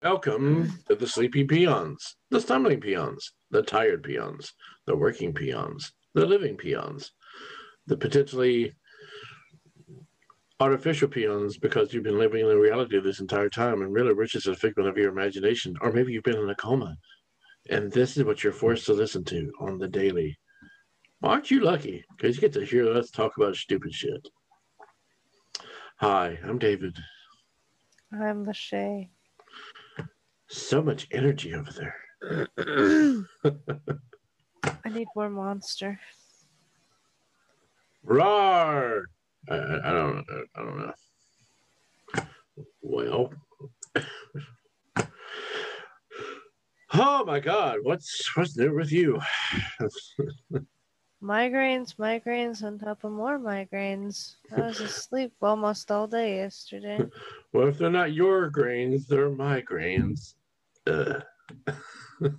Welcome to the sleepy peons, the stumbling peons, the tired peons, the working peons, the living peons, the potentially artificial peons because you've been living in the reality this entire time and really rich is a figment of your imagination, or maybe you've been in a coma. And this is what you're forced to listen to on the daily. Aren't you lucky? Because you get to hear us talk about stupid shit. Hi, I'm David. I'm Lachey. So much energy over there. I need more monster. Roar! I, I, don't I don't know. Well, oh my God, what's what's new with you? Migraines, migraines on top of more migraines. I was asleep almost all day yesterday. well, if they're not your grains, they're my grains. Uh.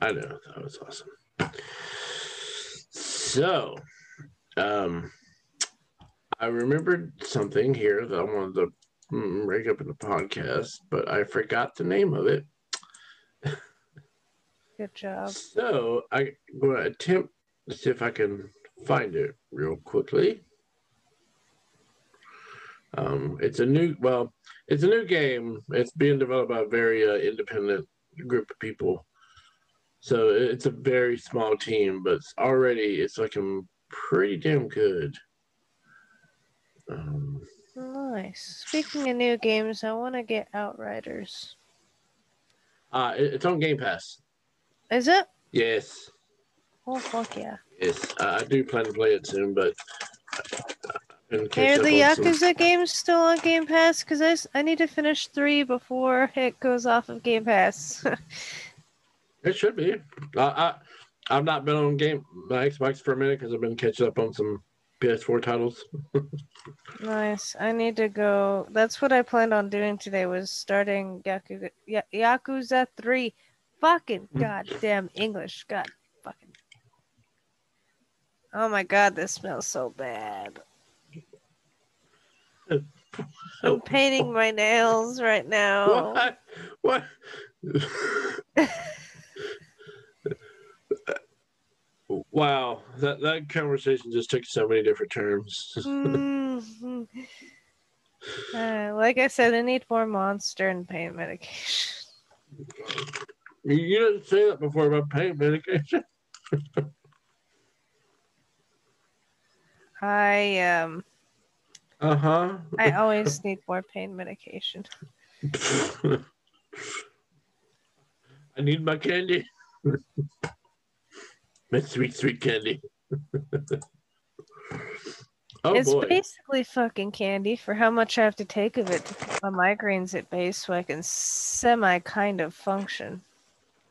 I know that was awesome. So, um, I remembered something here that I wanted to mm, break up in the podcast, but I forgot the name of it. good job. So I'm going to attempt to see if I can find it real quickly. Um, it's a new, well, it's a new game. It's being developed by a very uh, independent group of people. So it's a very small team, but it's already it's looking pretty damn good. Um, Nice. Speaking of new games, I want to get Outriders. uh, it- it's on Game Pass. Is it? Yes, Oh fuck yeah! yes. I do plan to play it soon, but. Are the Yakuza games still on Game Pass? Because I, I need to finish three before it goes off of Game Pass. It should be. I, I I've not been on game my Xbox for a minute because I've been catching up on some PS4 titles. nice. I need to go. That's what I planned on doing today. Was starting Yakuza, Ya- Yakuza three. Fucking Mm. goddamn English. God fucking. Oh my god, this smells so bad. I'm painting my nails right now. What? What? wow, that that conversation just took so many different terms. Mhm. Uh, like I said, I need more monster and pain medication. you, you didn't say that before about pain medication. I um Uh huh. I always need more pain medication. I need my candy. my sweet, sweet candy. oh it's boy. basically fucking candy for how much I have to take of it to keep my migraines at base so I can semi kind of function.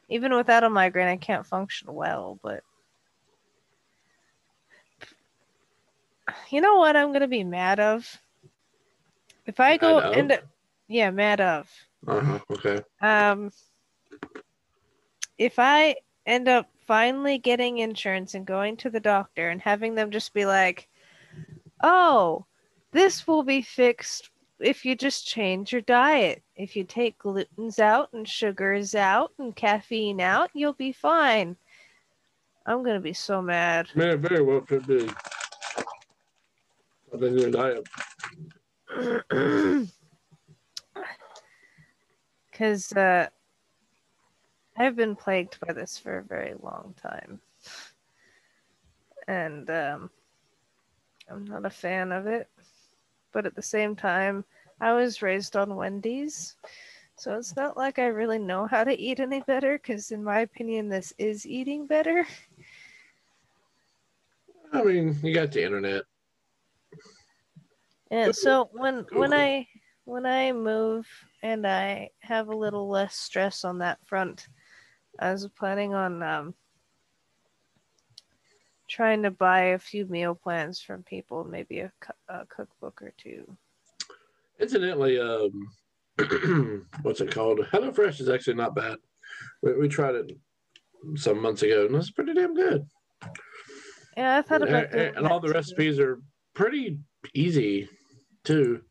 Even without a migraine, I can't function well, but you know what I'm gonna be mad of? If I go Mad of? end up yeah, mad of. Uh-huh. Okay. Um, if I end up finally getting insurance and going to the doctor and having them just be like, oh, this will be fixed if you just change your diet. If you take glutens out and sugars out and caffeine out, you'll be fine. I'm going to be so mad. Man, very well could be. I've doing diet. Because uh, I've been plagued by this for a very long time. And um, I'm not a fan of it. But at the same time, I was raised on Wendy's. So it's not like I really know how to eat any better, because in my opinion, this is eating better. I mean, you got the internet. And so when when I when I move and I have a little less stress on that front, I was planning on um, trying to buy a few meal plans from people, maybe a, a cookbook or two. Incidentally, um, what's it called? HelloFresh is actually not bad. We, we tried it some months ago, and it's pretty damn good. Yeah, I thought And, doing and all the recipes are pretty easy too.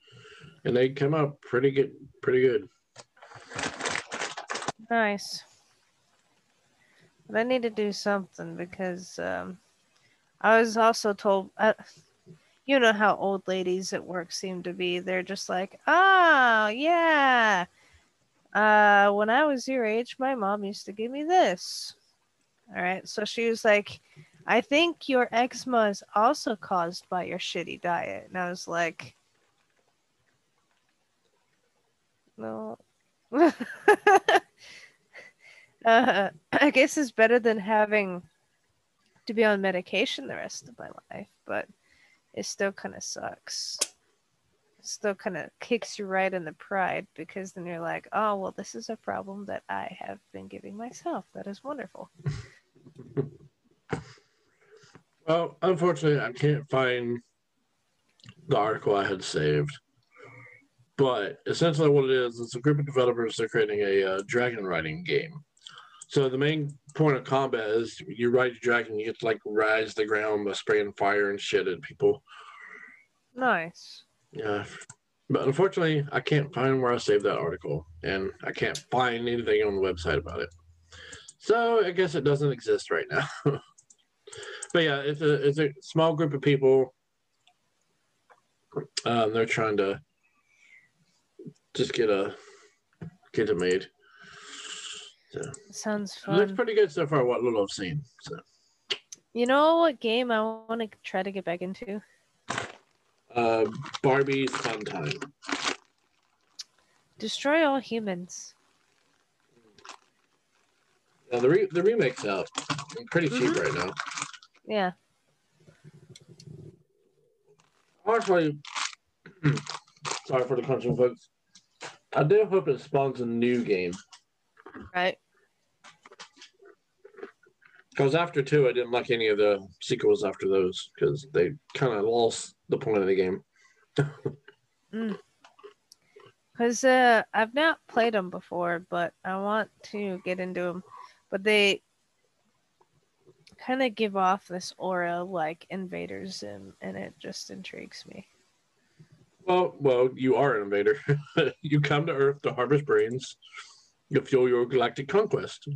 and they come out pretty good, pretty good. Nice. But I need to do something because um, I was also told, uh, you know how old ladies at work seem to be. They're just like, oh, yeah. Uh, when I was your age, my mom used to give me this. All right. So she was like, I think your eczema is also caused by your shitty diet. And I was like, no. uh, I guess it's better than having to be on medication the rest of my life, but it still kind of sucks. It still kind of kicks you right in the pride because then you're like, oh, well, this is a problem that I have been giving myself. That is wonderful. well, unfortunately, I can't find the article I had saved. But essentially, what it is, it's a group of developers. They're creating a uh, dragon riding game. So the main point of combat is you ride your dragon, you get to like rise the ground by spraying fire and shit at people. Nice. Yeah. But unfortunately, I can't find where I saved that article, and I can't find anything on the website about it. So I guess it doesn't exist right now. but yeah, it's a it's a small group of people. Um, they're trying to just get a get it made. So sounds fun. It looks pretty good so far. What little I've seen. So you know what game I want to try to get back into? Uh, Barbie's Fun Time. Destroy all humans. Yeah, the re- the remake's out. Pretty cheap mm-hmm. right now. Yeah. Honestly, sorry for the punching, folks. I do hope it spawns a new game. Right. Because after two, I didn't like any of the sequels after those because they kind of lost the point of the game. Because mm. uh, I've not played them before, but I want to get into them. But they kind of give off this aura like Invader Zim, and it just intrigues me. Well, well, you are an invader. you come to Earth to harvest brains to fuel your galactic conquest.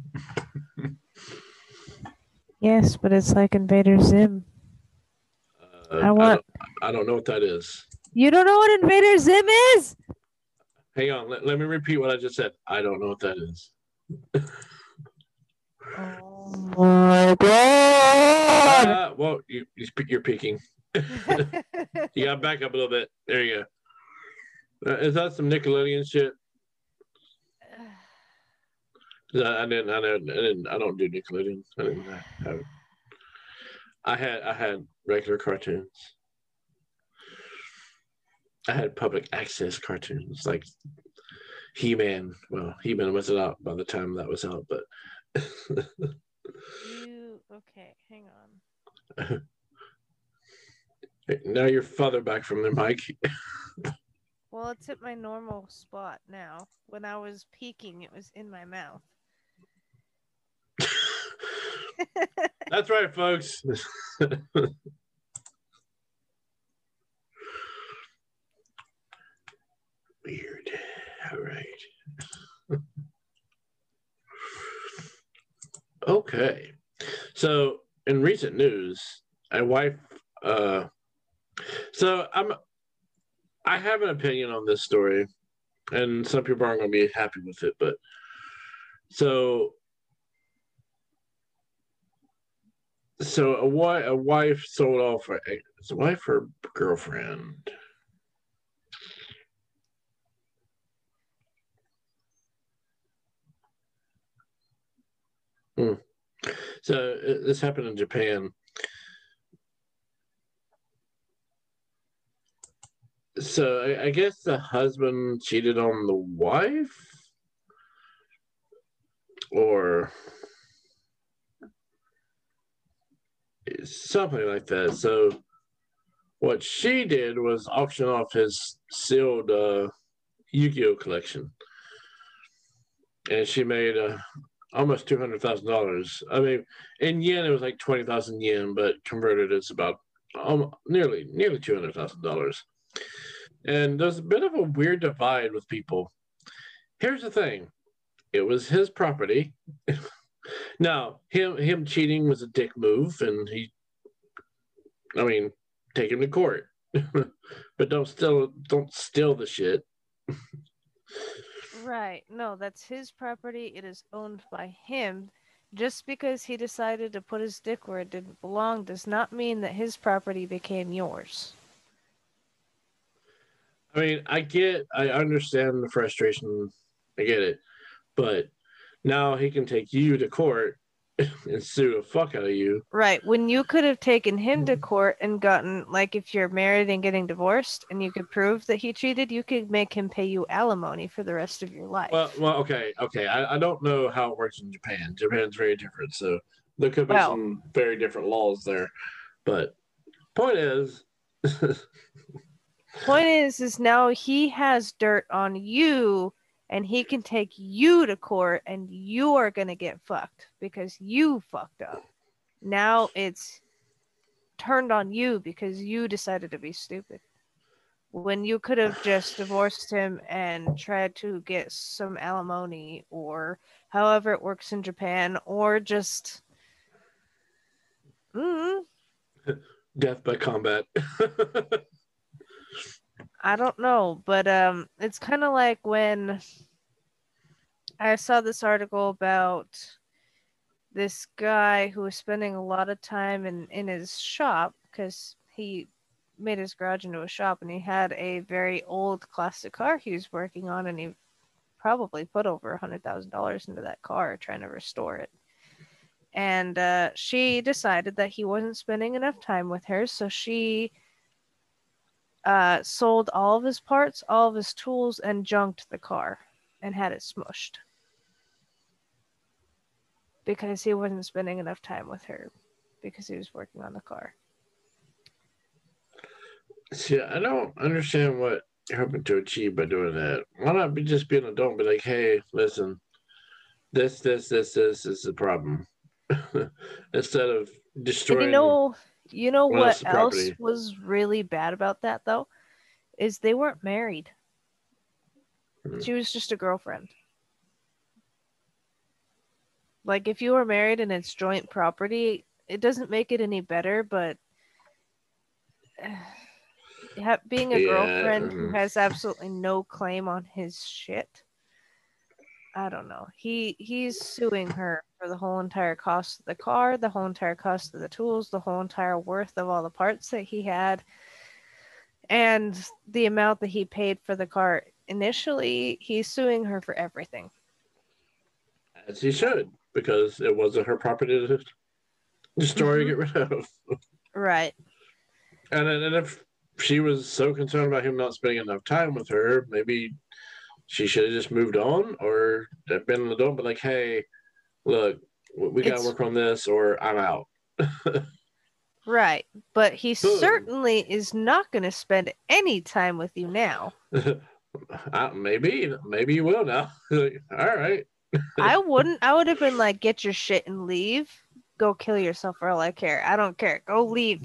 yes, but it's like Invader Zim. Uh, I want. I don't, I don't, know what that is. You don't know what Invader Zim is? Hang on. Let, let me repeat what I just said. I don't know what that is. oh my god! Uh, well, you, you're peeking. You got back up a little bit. There you go. Uh, is that some Nickelodeon shit? I didn't. I didn't. I didn't. I don't do Nickelodeon. I didn't have. I had. I had regular cartoons. I had public access cartoons like He Man. Well, He Man wasn't out by the time that was out, but. you okay? Hang on. Now you're further back from the mic. well, it's at my normal spot now. When I was peeking, it was in my mouth. That's right, folks. Weird. All right. okay. So, in recent news, a wife uh, so I'm I have an opinion on this story, and some people aren't going to be happy with it, but so so a wife a wife sold off a, wife or girlfriend. Hmm. So this happened in Japan. So I, I guess the husband cheated on the wife, or something like that. So what she did was auction off his sealed uh, Yu-Gi-Oh collection, and she made uh, almost two hundred thousand dollars. I mean, in yen it was like twenty thousand yen, but converted it's about um, nearly nearly two hundred thousand dollars. And there's a bit of a weird divide with people. Here's the thing it was his property. now, him him cheating was a dick move, and he, I mean, take him to court. but don't still don't steal the shit. Right. No, that's his property. It is owned by him. Just because he decided to put his dick where it didn't belong does not mean that his property became yours. I mean, I get, I understand the frustration. I get it. But now he can take you to court and sue the fuck out of you. Right. When you could have taken him to court and gotten, like, if you're married and getting divorced and you could prove that he cheated, you could make him pay you alimony for the rest of your life. Well, well, okay, okay. I, I don't know how it works in Japan. Japan's very different, so there could be Well- some very different laws there. But point is, Point is, is now he has dirt on you and he can take you to court and you are to get fucked because you fucked up. Now it's turned on you because you decided to be stupid. When you could have just divorced him and tried to get some alimony or however it works in Japan or just. Mm, death by combat. I don't know, but um, it's kind of like when I saw this article about this guy who was spending a lot of time in in his shop because he made his garage into a shop and he had a very old classic car he was working on and he probably put over a hundred thousand dollars into that car trying to restore it. And uh, she decided that he wasn't spending enough time with her so she uh, sold all of his parts, all of his tools, and junked the car and had it smushed because he wasn't spending enough time with her because he was working on the car. See, I don't understand what you're hoping to achieve by doing that. Why not be just be an adult and be like, hey, listen, this, this, this, this is the problem. Instead of And destroying you know, you know what else property. was really bad about that though, is they weren't married. Hmm. She was just a girlfriend. Like if you were married and it's joint property, it doesn't make it any better, but being a Yeah, girlfriend who mm. has absolutely no claim on his shit. I don't know. He he's suing her for the whole entire cost of the car, the whole entire cost of the tools, the whole entire worth of all the parts that he had, and the amount that he paid for the car initially. He's suing her for everything. as he should, because it wasn't her property to destroy or Mhm. get rid of. Right. And and if she was so concerned about him not spending enough time with her, maybe she should have just moved on or have been an adult, but like, hey, look, we got to work on this or I'm out. Right. But he Boom. certainly is not going to spend any time with you now. Uh, maybe, maybe you will now. All right. I wouldn't. I would have been like, get your shit and leave. Go kill yourself for all I care. I don't care. Go leave.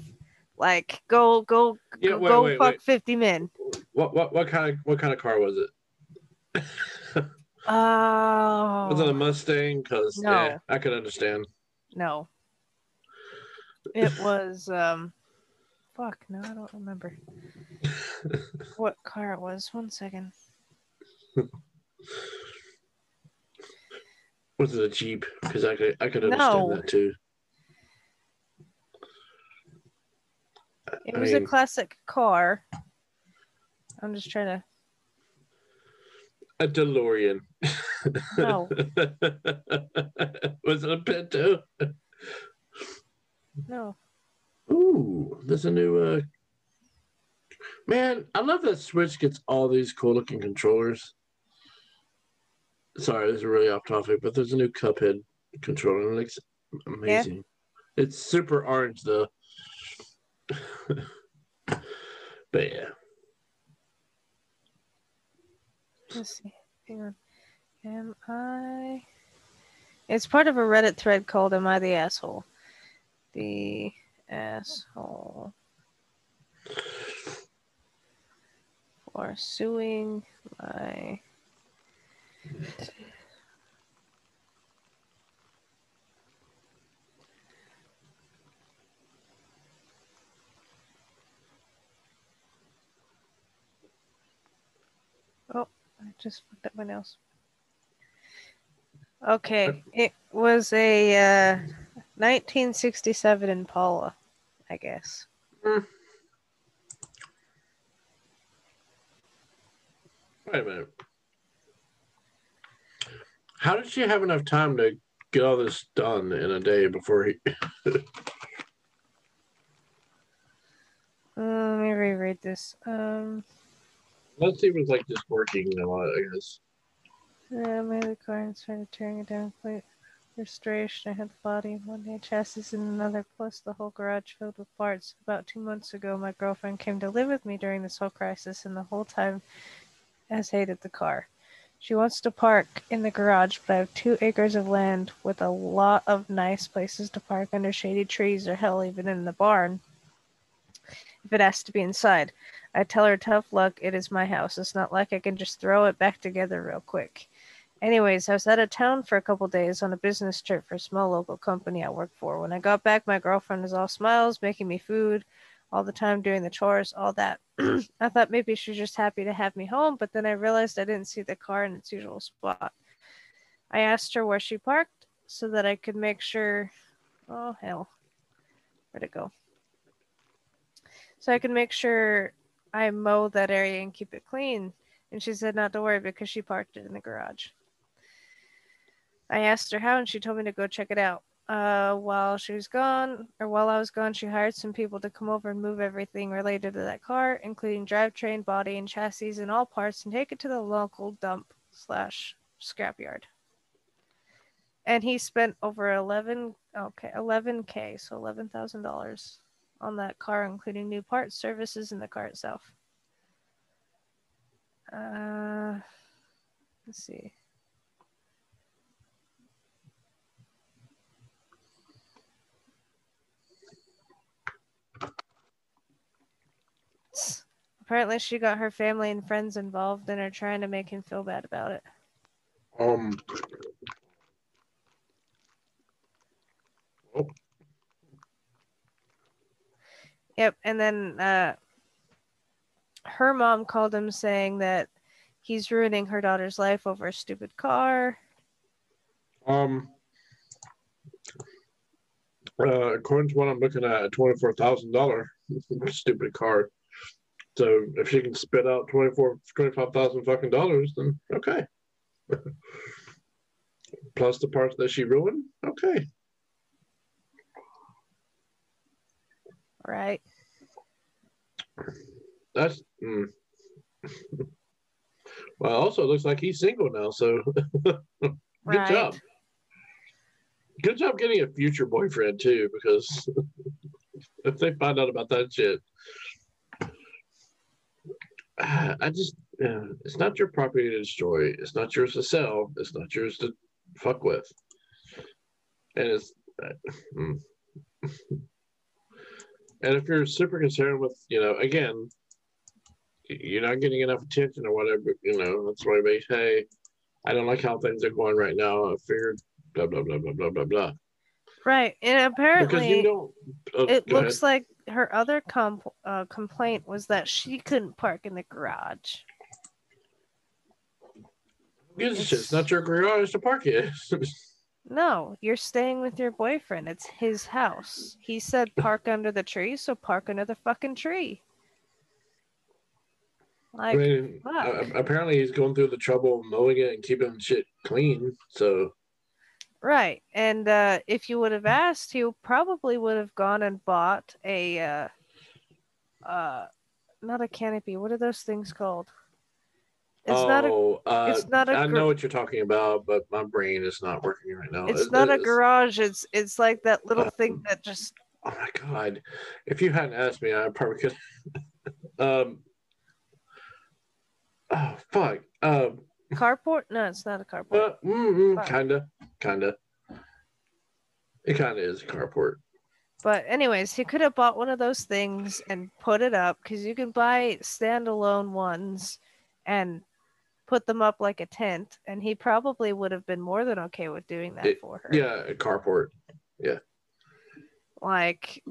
Like, go, go, Yeah, go, wait, go wait, fuck wait. 50 men. What what what kind of what kind of car was it? Oh. Was it a Mustang? Because No. yeah, I could understand. No. It was um fuck, no, I don't remember what car it was. One second. Was it a Jeep? Because I could I could understand No. that too. It I was mean- a classic car. I'm just trying to A DeLorean. No. was it a Pinto? no. Ooh, there's a new uh man, I love that Switch gets all these cool looking controllers. Sorry, this is really off topic, but there's a new Cuphead controller and it looks amazing. It's super orange though. but yeah. Let's see. Hang on. Am I It's part of a Reddit thread called Am I the Asshole? The asshole for suing my Oh, I just fucked up my nails. Okay, it was a uh, 1967 Impala, I guess. Wait a minute. How did she have enough time to get all this done in a day before he? Uh, let me reread this. Um, Let's see if it's like just working a lot. I guess. Made the and started tearing it down. Plate restoration. I had the body in one day, chassis in another, plus the whole garage filled with parts. About two months ago, my girlfriend came to live with me during this whole crisis, and the whole time has hated the car. She wants to park in the garage, but I have two acres of land with a lot of nice places to park under shady trees, or hell, even in the barn. If it has to be inside, I tell her tough luck. It is my house. It's not like I can just throw it back together real quick. Anyways, I was out of town for a couple days on a business trip for a small local company I work for. When I got back, my girlfriend was all smiles, making me food all the time, doing the chores, all that. I thought maybe she was just happy to have me home, but then I realized I didn't see the car in its usual spot. I asked her where she parked so that I could make sure. Oh, hell. Where'd it go? So I could make sure I mow that area and keep it clean. And she said not to worry because she parked it in the garage. I asked her how, and she told me to go check it out. Uh, while she was gone, or while I was gone, she hired some people to come over and move everything related to that car, including drivetrain, body, and chassis, and all parts, and take it to the local dump slash scrapyard. And he spent over eleven okay eleven k, so eleven thousand dollars on that car, including new parts, services, and the car itself. Uh, let's see. Apparently, she got her family and friends involved and are trying to make him feel bad about it. Um. Oh, Yep, and then uh, her mom called him saying that he's ruining her daughter's life over a stupid car. um. Uh, according to what I'm looking at, a twenty-four thousand dollar stupid car. So if she can spit out 24, 25,000 fucking dollars, then okay. Plus the parts that she ruined, okay. Right. That's mm. well. Also, it looks like he's single now. So good right. job. Good job getting a future boyfriend too, because if they find out about that shit, I just yeah, it's not your property to destroy. It's not yours to sell. It's not yours to fuck with. And it's mm. and if you're super concerned with, you know, again, you're not getting enough attention or whatever, you know, that's why they hey, I don't like how things are going right now. I figured blah blah blah blah blah blah blah. Right, and apparently, Because you don't. oh, it looks like her other com- uh, complaint was that she couldn't park in the garage. ahead. It's, it's not your garage to park it. No, you're staying with your boyfriend. It's his house. He said park under the tree, so park under the fucking tree. I mean, fuck. uh, apparently he's going through the trouble of mowing it and keeping shit clean. So right. And uh, if you would have asked, he probably would have gone and bought a, uh, uh, not a canopy. What are those things called? It's not a. oh, uh, it's not a I know what you're talking about, but my brain is not working right now. It's It- not a it's- garage. It's it's like that little Uh, thing that just. Oh my god! If you hadn't asked me, I probably could. um. Oh fuck. Um. Carport? No, it's not a carport. Uh, mm, mm, kinda, kinda. It kinda is a carport. But anyways, he could have bought one of those things and put it up because you can buy standalone ones and put them up like a tent, and he probably would have been more than okay with doing that It- for her. Yeah, a carport. Yeah. Like,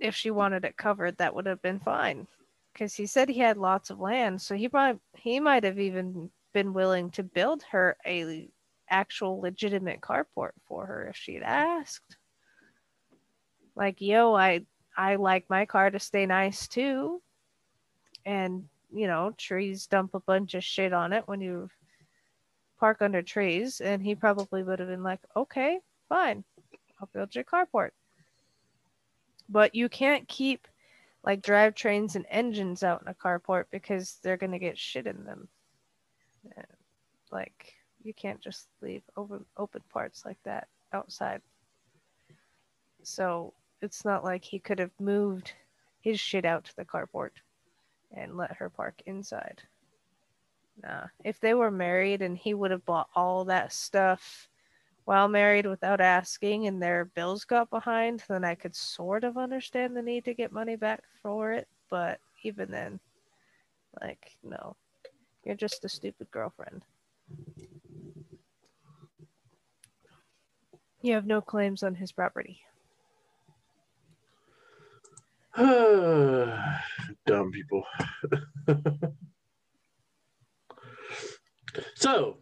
if she wanted it covered, that would have been fine. Because he said he had lots of land, so he might he might have even been willing to build her a actual legitimate carport for her if she'd asked. Like, yo, I I like my car to stay nice too. And, you know, trees dump a bunch of shit on it when you park under trees. And he probably would have been like, okay, fine, I'll build your carport. But you can't keep like drivetrains and engines out in a carport because they're going to get shit in them. Like, you can't just leave open, open parts like that outside. So it's not like he could have moved his shit out to the carport and let her park inside. Nah. If they were married and he would have bought all that stuff while married without asking and their bills got behind, then I could sort of understand the need to get money back for it. But even then, like, no. You're just a stupid girlfriend. You have no claims on his property. Dumb people. so,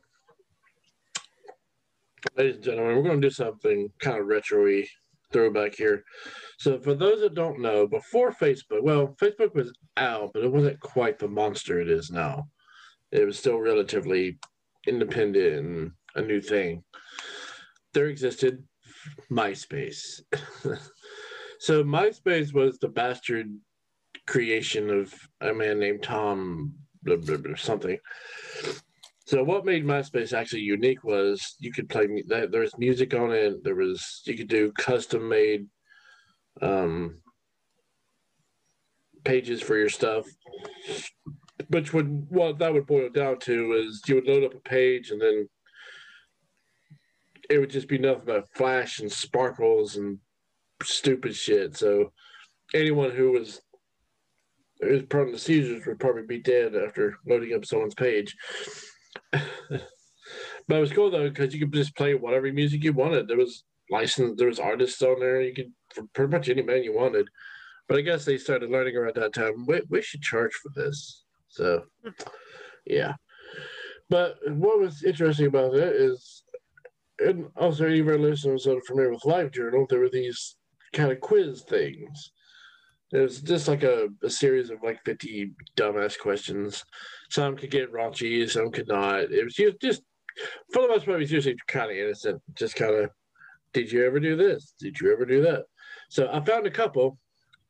ladies and gentlemen, we're going to do something kind of retro-y throwback here. So, for those that don't know, before Facebook, well, Facebook was out, but it wasn't quite the monster it is now. It was still relatively independent and a new thing. There existed MySpace. so, MySpace was the bastard creation of a man named Tom blah, blah, blah, something. So what made MySpace actually unique was you could play there was music on it. There was you could do custom made um, pages for your stuff. Which would what that would boil down to is you would load up a page and then it would just be nothing but flash and sparkles and stupid shit. So anyone who was who was prone to seizures would probably be dead after loading up someone's page. but it was cool though because you could just play whatever music you wanted. There was licensed, there was artists on there. You could pretty much any band you wanted. But I guess they started learning around that time. We, we should charge for this. So, yeah. But what was interesting about it is, and also any of our listeners that are familiar with LiveJournal, there were these kind of quiz things. It was just like a, a series of like 50 dumbass questions. Some could get raunchy, some could not. It was just, just for the most part, it was usually kind of innocent. Just kind of, did you ever do this? Did you ever do that? So I found a couple,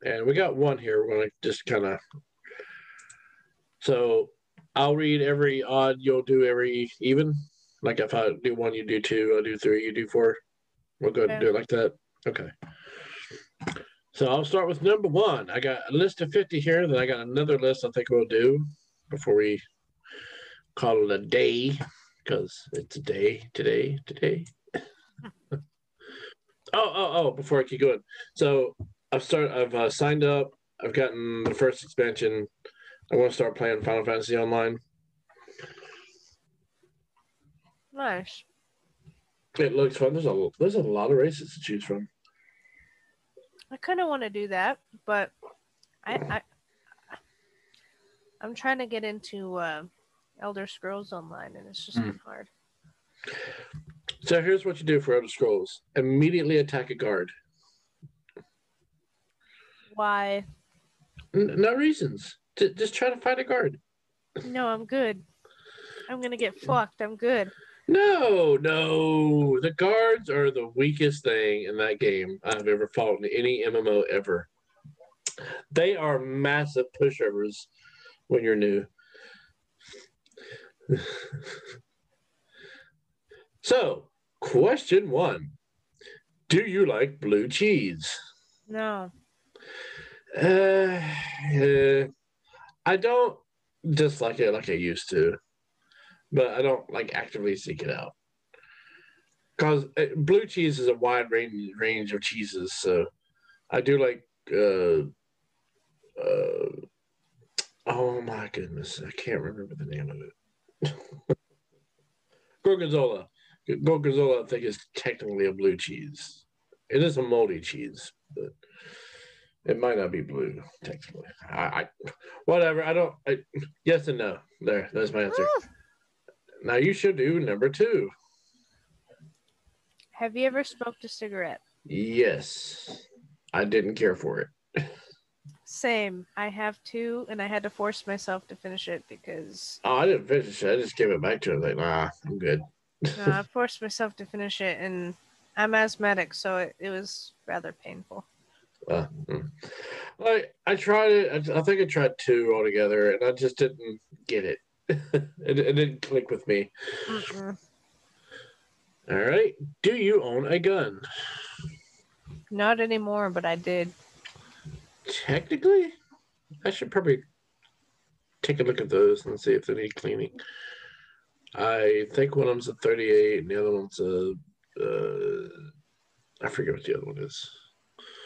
and we got one here. We're going to just kind of. So I'll read every odd, you'll do every even. Like if I do one, you do two, I do three, you do four. We'll go ahead and do it like that. Okay. So I'll start with number one. I got a list of 50 here, then I got another list I think we'll do before we call it a day because it's a day today, today. oh, oh, oh, before I keep going. So I've started, I've uh, signed up, I've gotten the first expansion. I want to start playing Final Fantasy Online. Nice. It looks fun. There's a there's a lot of races to choose from. I kind of want to do that, but I, I I'm trying to get into uh, Elder Scrolls Online, and it's just Mm. hard. So here's what you do for Elder Scrolls: immediately attack a guard. Why? N- no reasons. J- just try to find a guard. No, I'm good. I'm gonna get fucked. I'm good. No, no. The guards are the weakest thing in that game I've ever fought in any MMO ever. They are massive pushovers when you're new. so, question one Do you like blue cheese? No. Uh, uh, I don't dislike it like I used to, but I don't like actively seek it out. Because blue cheese is a wide range range of cheeses, so I do like. Uh, uh, oh my goodness, I can't remember the name of it. Gorgonzola. Gorgonzola, I think, is technically a blue cheese. It is a moldy cheese, but it might not be blue technically. I, I whatever. I don't. I, yes and no. There. That's my answer. Ah. Now you should do number two. Have you ever smoked a cigarette? Yes, I didn't care for it. Same. I have two, and I had to force myself to finish it because Oh, I didn't finish it. I just gave it back to her. Like, nah, I'm good. no, I forced myself to finish it, and I'm asthmatic, so it, it was rather painful. Uh, mm. Like I tried it. I, I think I tried two altogether, and I just didn't get it. it. It didn't click with me. All right. Do you own a gun? Not anymore, but I did. Technically, I should probably take a look at those and see if they need cleaning. I think one of them's a 38 and the other one's a, uh, I forget what the other one is.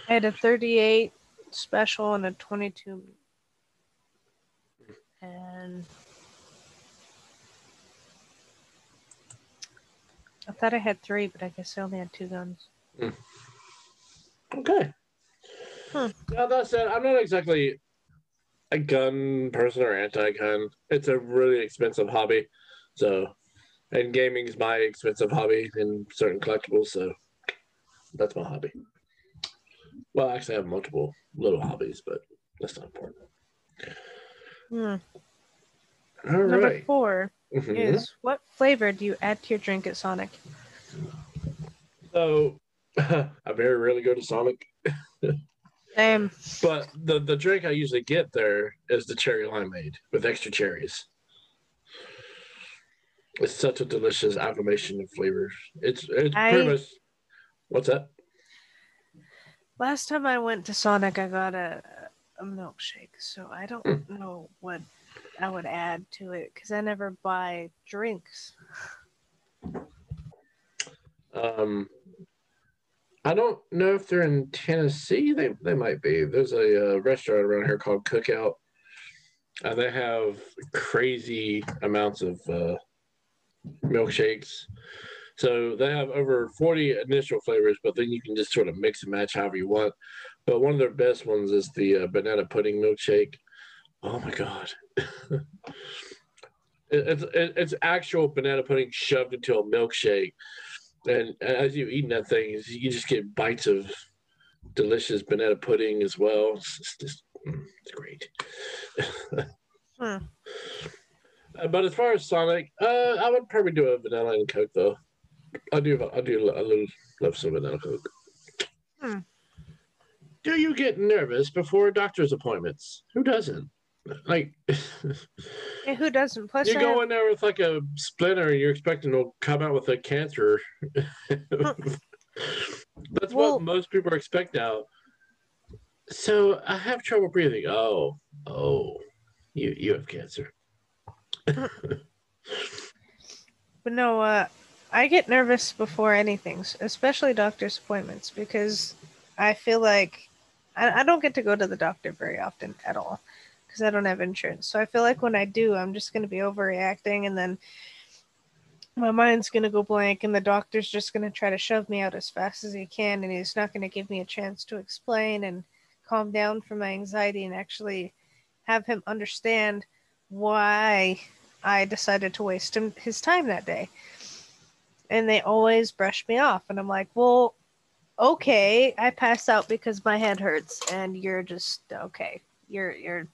I had a 38 special and a 22. And I thought I had three, but I guess I only had two guns. Okay. Hmm. Now that said, I'm not exactly a gun person or anti-gun. It's a really expensive hobby, so and gaming is my expensive hobby in certain collectibles. So that's my hobby. Well, actually, I have multiple little hobbies, but that's not important. Hmm. All Number right. four Mhm. is what flavor do you add to your drink at Sonic? So I very rarely go to Sonic, Same. but the the drink I usually get there is the cherry limeade with extra cherries. It's such a delicious amalgamation of flavors. It's it's I- pretty much what's that? Last time I went to Sonic, I got a, a milkshake, so I don't Hmm. know what I would add to it because I never buy drinks. Um, I don't know if they're in Tennessee. They they might be. There's a uh, restaurant around here called Cookout. Uh, they have crazy amounts of uh, milkshakes. So they have over 40 initial flavors, but then you can just sort of mix and match however you want. But one of their best ones is the uh, banana pudding milkshake. Oh my god! it, it's it, it's actual banana pudding shoved into a milkshake, and as you're eating that thing, you just get bites of delicious banana pudding as well. It's, it's just mm, it's great. Hmm. Uh, But as far as Sonic, uh, I would probably do a vanilla and Coke though. I do. I do. A little love some vanilla Coke. Hmm. Do you get nervous before doctor's appointments? Who doesn't? Like, Hey, who doesn't? Plus, you I go have- in there with like a splinter, and you're expecting to come out with a cancer. That's Well- what most people expect now. So I have trouble breathing. Oh, oh, you you have cancer. But no, uh, I get nervous before anything, especially doctor's appointments, because I feel like I, I don't get to go to the doctor very often at all because I don't have insurance. So I feel like when I do, I'm just going to be overreacting, and then my mind's going to go blank, and the doctor's just going to try to shove me out as fast as he can, and he's not going to give me a chance to explain and calm down from my anxiety and actually have him understand why I decided to waste him, his time that day. And they always brush me off. And I'm like, well, okay, I passed out because my head hurts and you're just okay. You're you're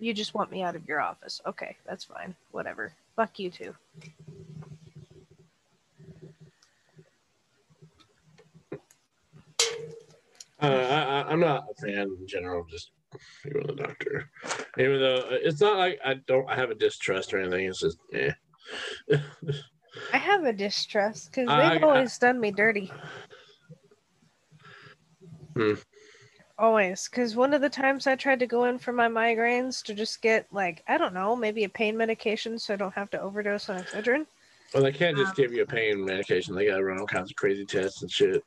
you just want me out of your office. Okay, that's fine. Whatever. Fuck you too. Uh, I, I'm not a fan in general just going to the doctor, even though it's not like I don't have a distrust or anything. It's just eh. I have a distrust because they've I- always done me dirty. Hmm. Always. Because one of the times I tried to go in for my migraines to just get, like, I don't know, maybe a pain medication so I don't have to overdose on Excedrin. well, they can't just Um, give you a pain medication. They got to run all kinds of crazy tests and shit.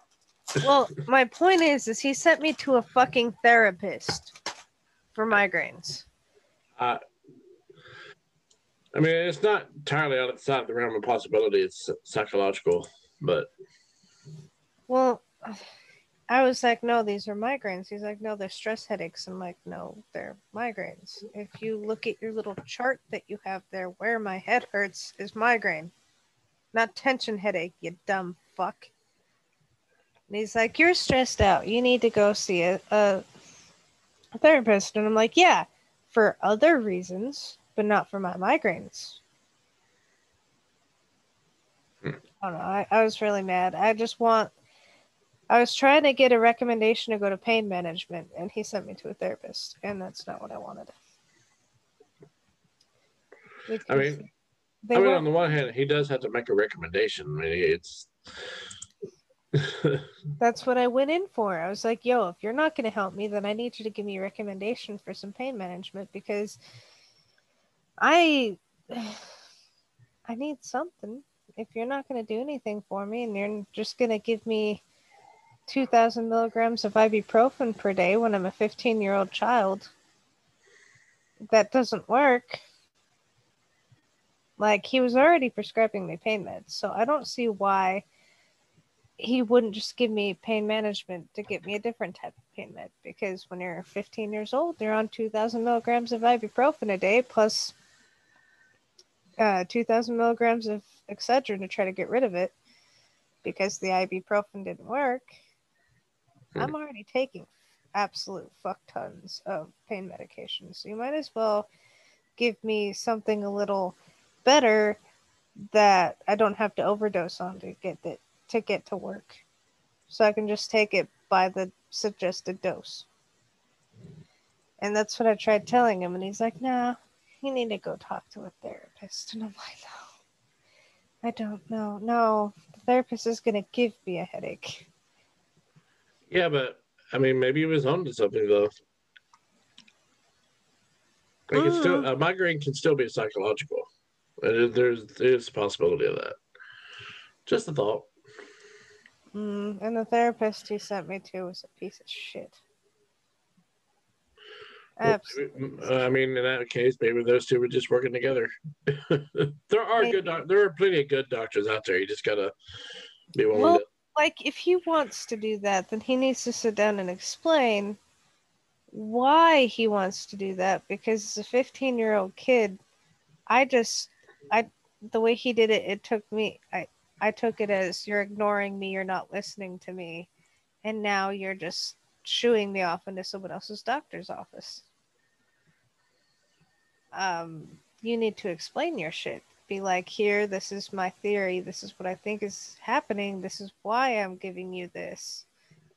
Well, my point is, is he sent me to a fucking therapist for migraines. Uh, I mean, it's not entirely outside the realm of possibility. It's psychological, but Well, I was like, no, these are migraines. He's like, no, they're stress headaches. I'm like, no, they're migraines. If you look at your little chart that you have there, where my head hurts is migraine, not tension headache, you dumb fuck. And he's like, you're stressed out. You need to go see a, a, therapist. And I'm like, yeah, for other reasons, but not for my migraines. Hmm. I don't know. I, I was really mad. I just want I was trying to get a recommendation to go to pain management, and he sent me to a therapist, and that's not what I wanted. I mean, I mean, on the one hand, he does have to make a recommendation. I mean, it's that's what I went in for. I was like, "Yo, if you're not going to help me, then I need you to give me a recommendation for some pain management because I I need something. If you're not going to do anything for me, and you're just going to give me 2,000 milligrams of ibuprofen per day when I'm a 15 year old child, that doesn't work. Like he was already prescribing me pain meds, so I don't see why he wouldn't just give me pain management to get me a different type of pain med. Because when you're 15 years old, you're on 2,000 milligrams of ibuprofen a day plus uh, 2,000 milligrams of Excedrin to try to get rid of it because the ibuprofen didn't work. Hmm. I'm already taking absolute fuck tons of pain medication, so you might as well give me something a little better that I don't have to overdose on to get it to get to work. So I can just take it by the suggested dose. And that's what I tried telling him, and he's like, "Nah, you need to go talk to a therapist." And I'm like, "No, I don't know. No, the therapist is gonna give me a headache." yeah, but I mean, maybe he was onto something though. Like it's still a migraine can still be psychological. There's there's a possibility of that. Just a thought. Mm, and the therapist he sent me to was a piece of shit. Absolutely. uh, I mean, in that case, maybe those two were just working together. there are good, doc- there are plenty of good doctors out there. You just gotta be willing Well, to. like if he wants to do that, then he needs to sit down and explain why he wants to do that. Because as a 15 year old kid, I just, I, the way he did it, it took me, I, I took it as you're ignoring me, you're not listening to me, and now you're just shooing me off into someone else's doctor's office. Um, you need to explain your shit. Be like, here, this is my theory. This is what I think is happening. This is why I'm giving you this.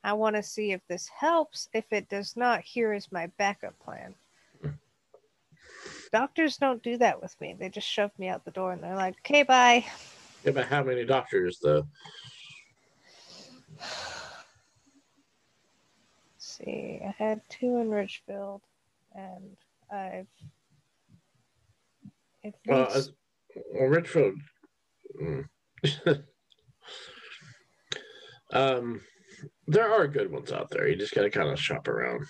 I want to see if this helps. If it does not, here is my backup plan. Doctors don't do that with me. They just shove me out the door and they're like, okay, bye. Yeah, but how many doctors though? see, I had two in Richfield, and I've Well, as, well, Richfield. mm. um, there are good ones out there. You just gotta kind of shop around.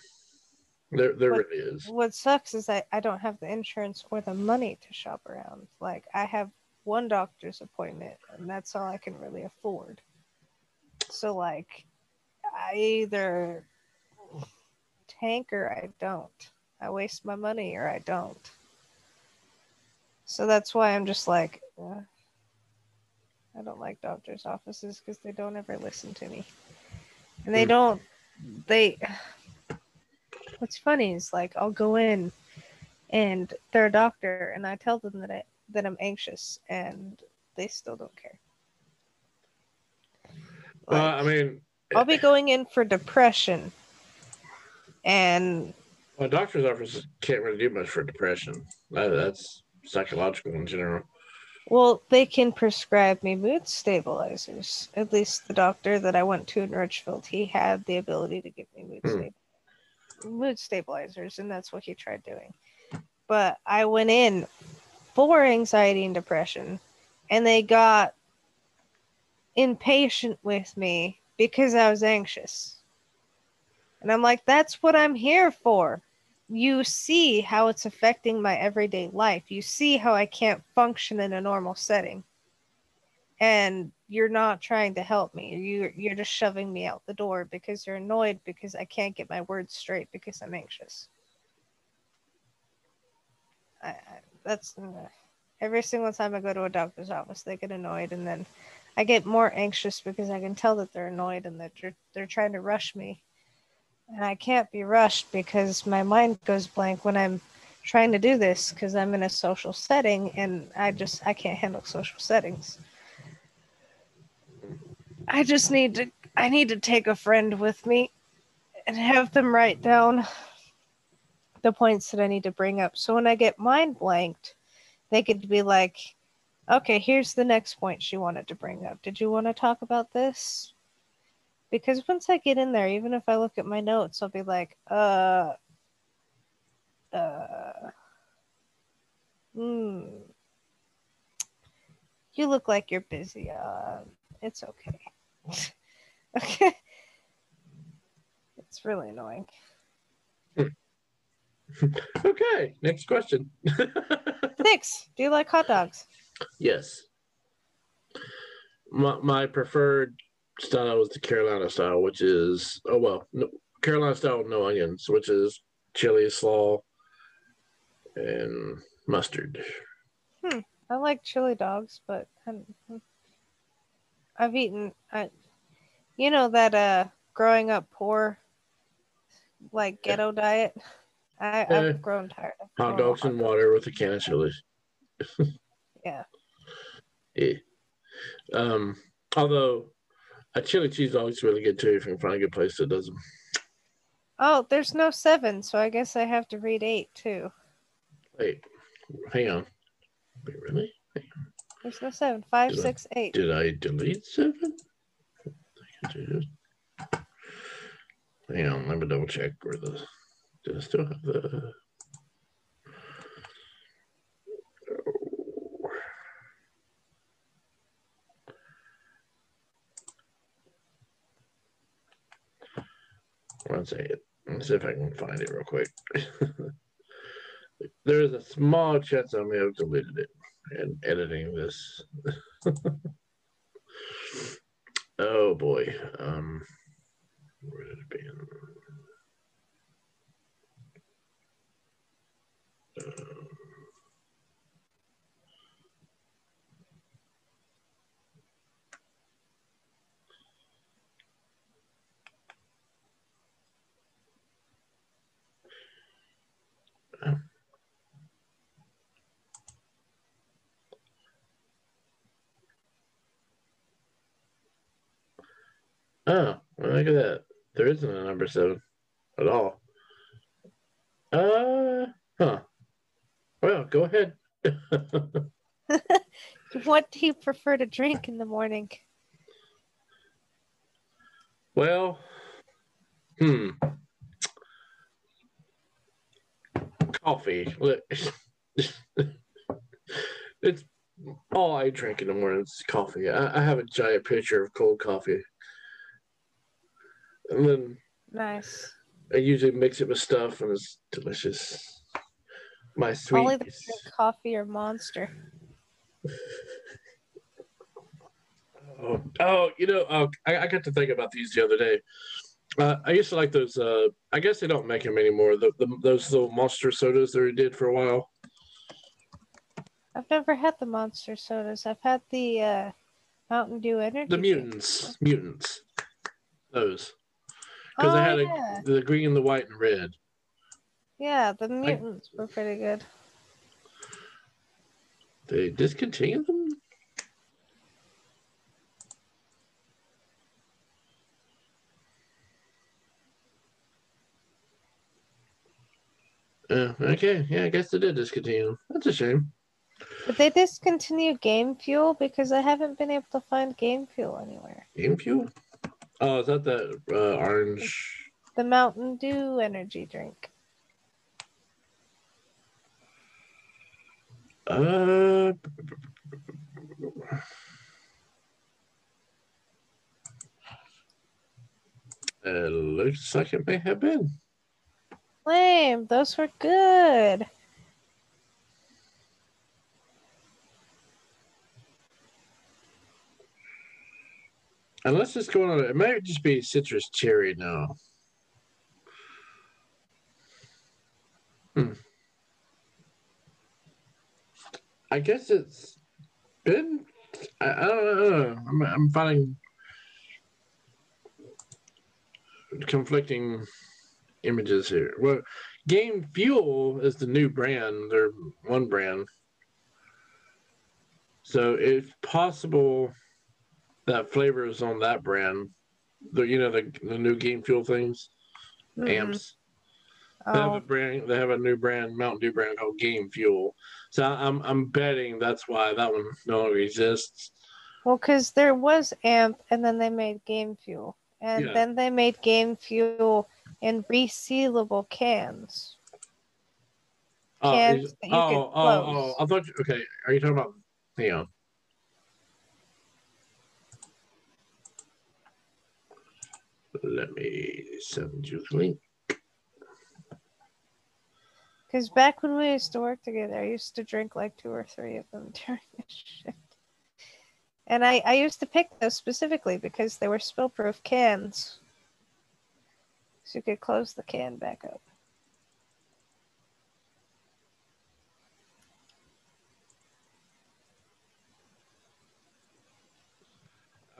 There, there What- really is. what sucks is I, I don't have the insurance or the money to shop around. Like I have one doctor's appointment and that's all I can really afford. So like I either tank or I don't. I waste my money or I don't. So that's why I'm just like uh, I don't like doctors' offices because they don't ever listen to me. And they Hmm. don't they what's funny is like I'll go in and they're a doctor and I tell them that I that I'm anxious and they still don't care. Well, Like, I mean, I'll be going in for depression and well, doctor's offices can't really do much for depression. That, that's psychological in general. well they can prescribe me mood stabilizers. At least the doctor that I went to in Richfield, he had the ability to give me mood Hmm. sta- mood stabilizers and that's what he tried doing. But I went in for anxiety and depression and they got impatient with me because I was anxious. And I'm like, that's what I'm here for. You see how it's affecting my everyday life. You see how I can't function in a normal setting. And you're not trying to help me. You you're just shoving me out the door because you're annoyed because I can't get my words straight because I'm anxious. I, I that's uh, every single time I go to a doctor's office, they get annoyed, and then I get more anxious because I can tell that they're annoyed and that they're, they're trying to rush me. And I can't be rushed because my mind goes blank when I'm trying to do this because I'm in a social setting and I just I can't handle social settings. I just need to I need to take a friend with me and have them write down the points that I need to bring up. So when I get mind blanked, they could be like, okay, here's the next point she wanted to bring up. Did you want to talk about this? Because once I get in there, even if I look at my notes, I'll be like, uh, uh, hmm. You look like you're busy. Uh, it's okay. okay. It's really annoying. okay, next question. Thanks. Do you like hot dogs? Yes. My, my preferred style is the Carolina style, which is oh well, no, Carolina style no onions, which is chili, slaw, and mustard. Hmm. I like chili dogs, but I'm, I've eaten. I, you know that uh, growing up poor, like ghetto yeah. diet. I, yeah. I've grown tired of hot dogs and water with a can of chili. yeah. Yeah. Um, although a chili cheese dog is really good too if you can find a good place that does them. Oh, there's no seven, so I guess I have to read eight too. Wait, hang on. Wait, really? There's no seven. Five, did six, I, eight. Did I delete seven? Hang on, let me double check where the. Did I still have the? One second. Let's see if I can find it real quick. there is a small chance I may have deleted it in editing this. oh boy. Um, where did it be? Uh, Oh, well, look at that. There isn't a number seven at all. Uh, huh. Well, go ahead. what do you prefer to drink in the morning? Well, hmm. Coffee. it's all I drink in the morning is coffee. I, I have a giant pitcher of cold coffee. And then nice. I usually mix it with stuff and it's delicious. My sweet Only the coffee or monster. oh, oh, you know, uh, I, I got to think about these the other day. Uh, I used to like those. Uh, I guess they don't make them anymore. The, the, those little monster sodas that they did for a while. I've never had the monster sodas. I've had the uh, Mountain Dew energy. The mutants, mutants, those because oh, they had yeah. a, the green, the white, and red. Yeah, the mutants were pretty good. They discontinued them. Uh, okay, yeah, I guess they did discontinue them. That's a shame. Did they discontinue Game Fuel? Because I haven't been able to find Game Fuel anywhere. Game Fuel? Oh, is that the uh, orange? The Mountain Dew energy drink. Uh, It looks like it may have been. Lame. Those were good. Unless it's going on, it might just be citrus cherry now. Hmm. I guess it's been. I, I don't know. I'm, I'm finding conflicting images here. Well, Game Fuel is the new brand. They're one brand. So it's possible that flavor is on that brand. The you know the the new Game Fuel things, Mhm. amps. They have a Oh, brand. They have a new brand, Mountain Dew brand called Game Fuel. So I'm I'm betting that's why that one no longer exists. well, because there was AMP, and then they made Game Fuel, and Yeah. then they made Game Fuel in resealable cans. Oh, Cans is- that oh, oh, oh, I thought. you- Okay, are you talking about? Hang on. Let me send you the link. Because back when we used to work together, I used to drink like two or three of them during the shift. And I, I used to pick those specifically because they were spill proof cans. So you could close the can back up.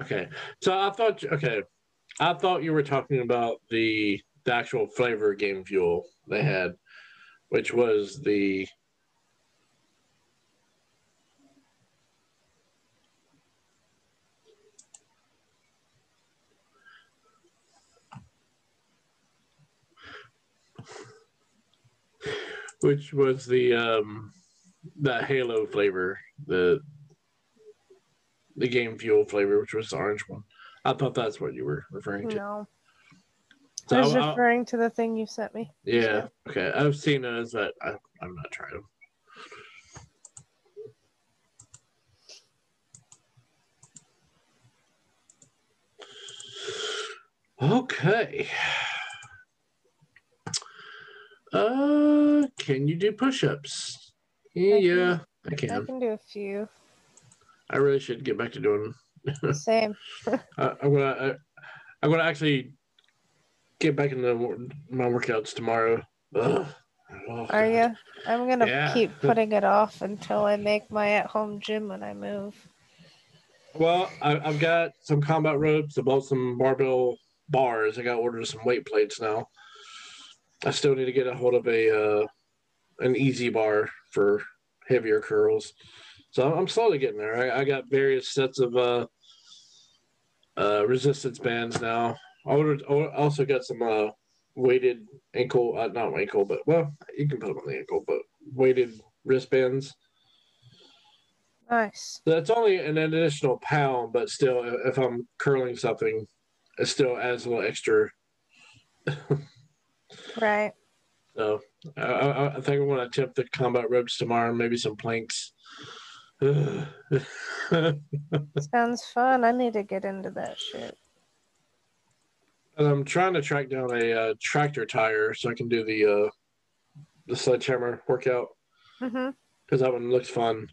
Okay, so I thought. Okay, I thought you were talking about the the actual flavor Game Fuel they had, which was the. Which was the um, that Halo flavor, the the Game Fuel flavor, which was the orange one. I thought that's what you were referring to. No. So I was I- I- referring to the thing you sent me. yeah. Okay. I've seen those, but I, I'm not trying them. Okay. Uh, can you do push-ups? Yeah, I can. I I can. can do a few. I really should get back to doing. Same. I, I'm gonna. I, I'm gonna actually get back into my workouts tomorrow. Ugh. Oh, Are God. you? I'm gonna Yeah. keep putting it off until I make my at-home gym when I move. Well, I, I've got some combat ropes. I bought some barbell bars. I got to order some weight plates now. I still need to get a hold of a uh, an EZ bar for heavier curls. So I'm- slowly getting there. I, I got various sets of uh, uh, resistance bands now. I. Also got some uh, weighted ankle, uh, not ankle, but well, you can put them on the ankle, but weighted wristbands. Nice. So it's only an additional pound, but still, if I'm curling something, it still adds a little extra. Right. So I, I, I think I'm going to attempt the combat ropes tomorrow, maybe some planks. and Sounds fun. I need to get into that shit. I'm trying to track down a uh, tractor tire so I can do the uh, the sledgehammer workout because that one looks fun.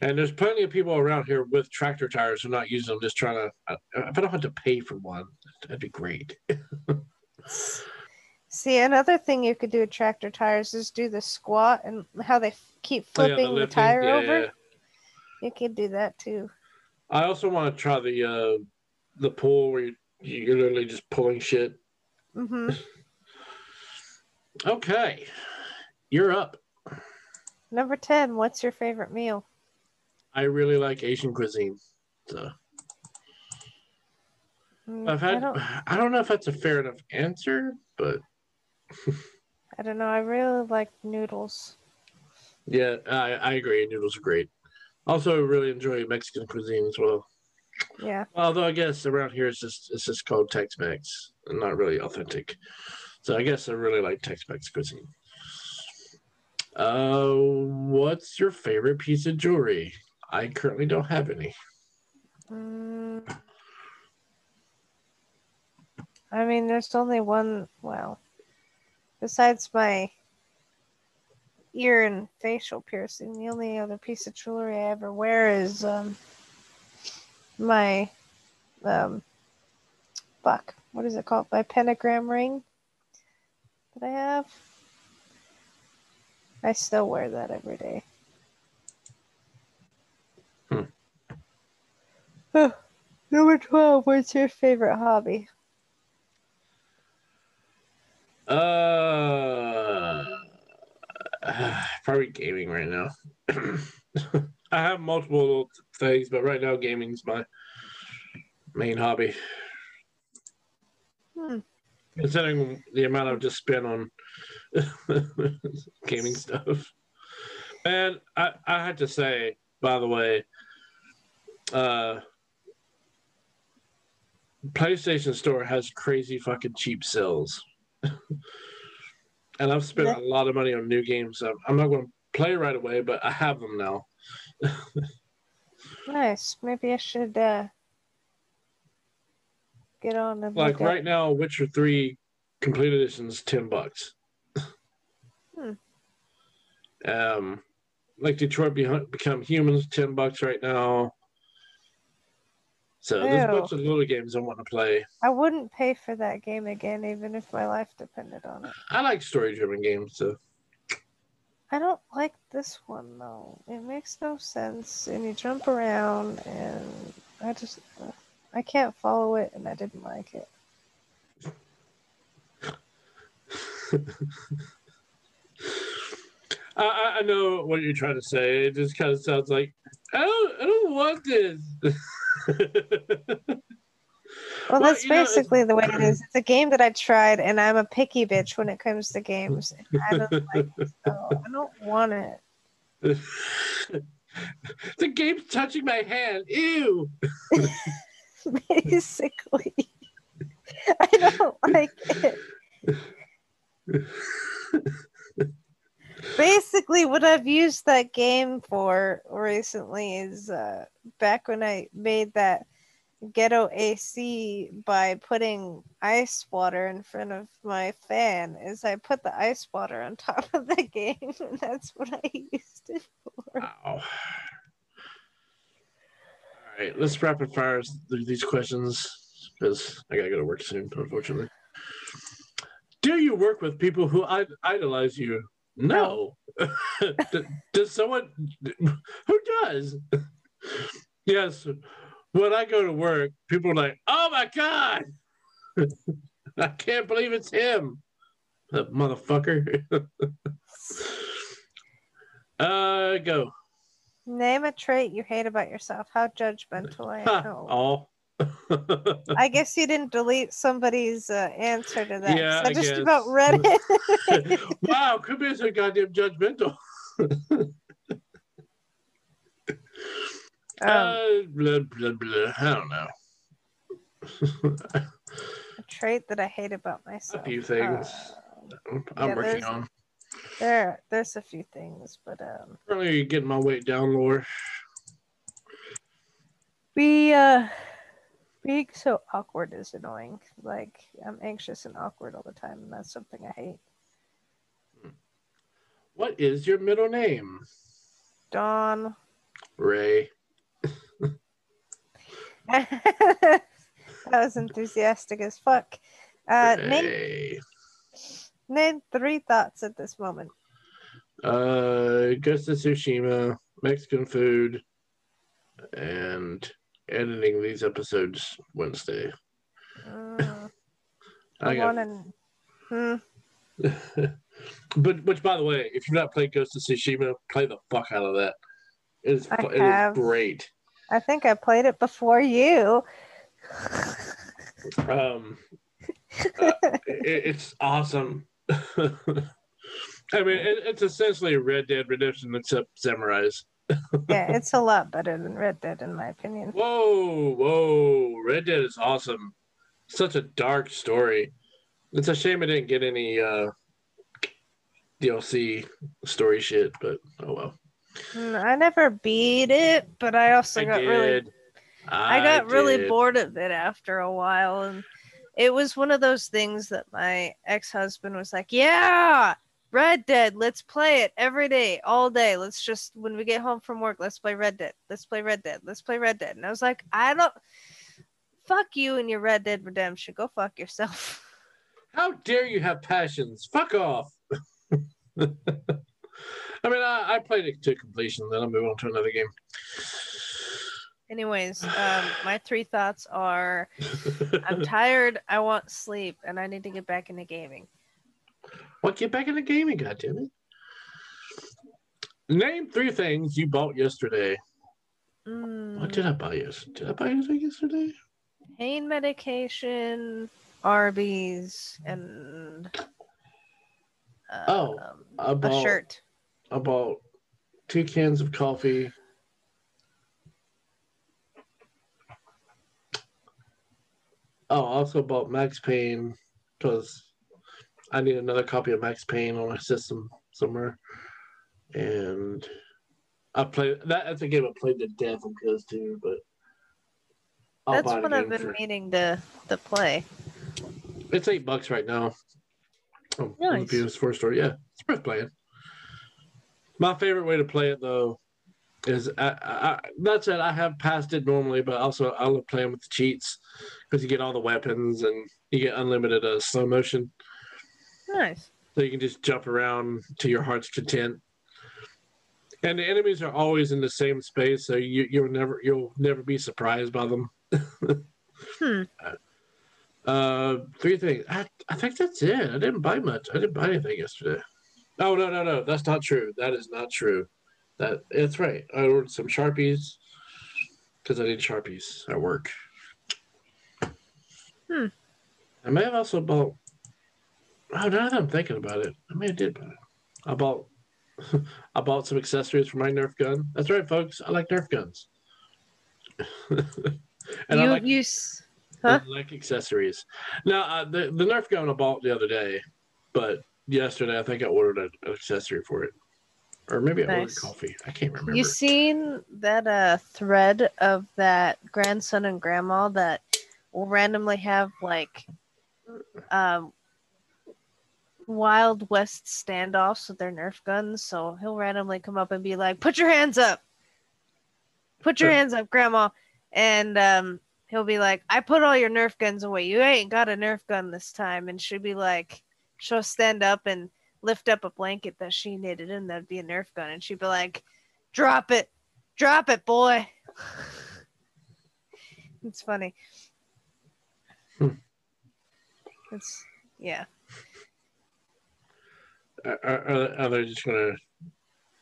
And there's plenty of people around here with tractor tires who are not using them, just trying to. uh, If I don't have to pay for one, that'd be great. See, another thing you could do with tractor tires is do the squat and how they f- keep Oh, yeah, flipping the, tire Yeah, over. yeah. You could do that too. I also want to try the uh, the pull where you, you're literally just pulling shit. hmm Okay, you're up. Number 10, what's your favorite meal? I really like Asian cuisine. So Mm, I've I had. don't, I don't know if that's a fair enough answer, but I don't know. I really like noodles. yeah, I, I agree. Noodles are great. Also, really enjoy Mexican cuisine as well. Yeah. Although I guess around here it's just it's just called Tex-Mex and not really authentic. So I guess I really like Tex-Mex cuisine. Uh, what's your favorite piece of jewelry? I currently don't have any. Mm, I mean, there's only one. Well, besides my ear and facial piercing, the only other piece of jewelry I ever wear is um my um fuck. What is it called? My pentagram ring that I have. I still wear that every day. Hmm. Number 12, what's your favorite hobby? Uh, probably gaming right now. I have multiple things, but right now gaming's my main hobby. Hmm. Considering the amount I've just spent on gaming stuff. And I, I had to say, by the way, uh, PlayStation Store has crazy fucking cheap sales. and I've spent a lot of money on new games. So I'm not going to play right away, but I have them now. nice. Maybe I should uh, get on and like right up- now, Witcher Three complete edition is ten bucks. Hmm. Um, like Detroit Be- Become Humans, ten bucks right now. So there's a Ew. bunch of little games I want to play. I wouldn't pay for that game again, even if my life depended on it. I like story-driven games, so I don't like this one though. It makes no sense, and you jump around, and I just uh, I can't follow it, and I didn't like it. I, I- know what you're trying to say. It just kind of sounds like I don't, I don't want this. Well, Well, that's you know, basically the way it is. It's a game that I tried, and I'm a picky bitch when it comes to games. I don't like it, so I don't want it. the game's touching my hand. Ew. Basically, I don't like it. Basically, what I've used that game for recently is uh, back when I made that ghetto AC by putting ice water in front of my fan. Is I put the ice water on top of the game, and that's what I used it for. Wow. All right, let's rapid fire these questions because I gotta go to work soon, unfortunately. Do you work with people who id- idolize you? No. Does someone who does? yes. When I go to work, people are like, "Oh my god, I can't believe it's him, that motherfucker." uh, go. Name a trait you hate about yourself. How judgmental I am. Oh. I guess you didn't delete somebody's uh, answer to that. Yeah, I I just guess. about read it. wow, could be so goddamn judgmental. um, uh, blah, blah, blah. I don't know. a trait that I hate about myself. A few things Uh, I'm yeah, working on. there, there's a few things, but um, Currently getting my weight down lower. we uh, being so awkward is annoying. Like I'm anxious and awkward all the time, and that's something I hate. What is your middle name? Dawn. Ray. that was enthusiastic as fuck. Uh, name name three thoughts at this moment. Uh, Ghost of Tsushima, Mexican food, and editing these episodes Wednesday. Mm, I got to. Hmm. but which, by the way, if you've not played Ghost of Tsushima, play the fuck out of that. It is, I it have. is great. I think I played it before you. Um, uh, it, it's awesome. I mean, it, it's essentially a Red Dead Redemption except samurais. Yeah, it's a lot better than Red Dead, in my opinion. Whoa, whoa! Red Dead is awesome. Such a dark story. It's a shame it didn't get any uh, DLC story shit, but oh well. Mm, I never beat it, but I also I got did. really I got really bored of it after a while and it was one of those things that my ex-husband was like, "Yeah, Red Dead, let's play it every day, all day. Let's just when we get home from work, let's play Red Dead. Let's play Red Dead. Let's play Red Dead." And I was like, "I don't fuck you and your Red Dead Redemption. Go fuck yourself." How dare you have passions? Fuck off. I mean, I, I played it to completion, then I'll move on to another game. Anyways, um, my three thoughts are I'm tired, I want sleep, and I need to get back into gaming. What? Get back into gaming, goddammit. Name three things you bought yesterday. Mm, What did I buy yesterday? Did I buy anything yesterday? pain medication, Arby's, and Oh, um, I a bought, shirt. I bought two cans of coffee. Oh, I also bought Max Payne because I need another copy of Max Payne on my system somewhere. And I play that. That's a game I played to death on PS2, but I'll That's what I've been for- meaning to to play. It's eight bucks right now. Oh, Nice. the PS4 store. Yeah, it's worth playing. My favorite way to play it though is I, I, I, that's it. I have passed it normally, but also I love playing with the cheats because you get all the weapons and you get unlimited uh, slow motion, Nice. so you can just jump around to your heart's content. And the enemies are always in the same space, so you you'll never you'll never be surprised by them. Hmm. Uh, three things. I, I think that's it. I didn't buy much. I didn't buy anything yesterday. Oh no no no, that's not true. That is not true. That it's right. I ordered some sharpies because I need sharpies at work. Hmm. I may have also bought. Oh, now that I'm thinking about it, I may have did buy it. I bought. I bought some accessories for my Nerf gun. That's right, folks. I like Nerf guns. and I like you Huh? I like accessories. Now, uh, the the Nerf gun I bought the other day, but yesterday I think I ordered a- an accessory for it, or maybe I ordered coffee. I can't remember. you seen that uh thread of that grandson and grandma that will randomly have like um Wild West standoffs with their Nerf guns. So he'll randomly come up and be like, "Put your hands up, put your hands up, Grandma," and um, he'll be like, "I put all your Nerf guns away. You ain't got a Nerf gun this time." And she'll be like, she'll stand up and lift up a blanket that she knitted, and that'd be a Nerf gun, and she'd be like, "Drop it, drop it, boy." it's funny. Hmm. It's yeah. Are, are, are they just gonna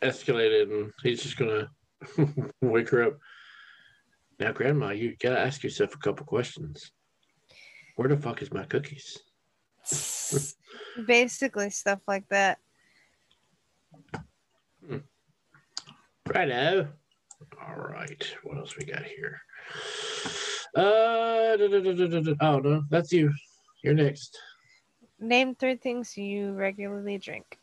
escalate it, and he's just gonna wake her up? Now, Grandma, you gotta ask yourself a couple questions. Where the fuck is my cookies? Basically, stuff like that. Righto. All right. What else we got here? Uh, da, da, da. oh no, that's you. You're next. Name three things you regularly drink.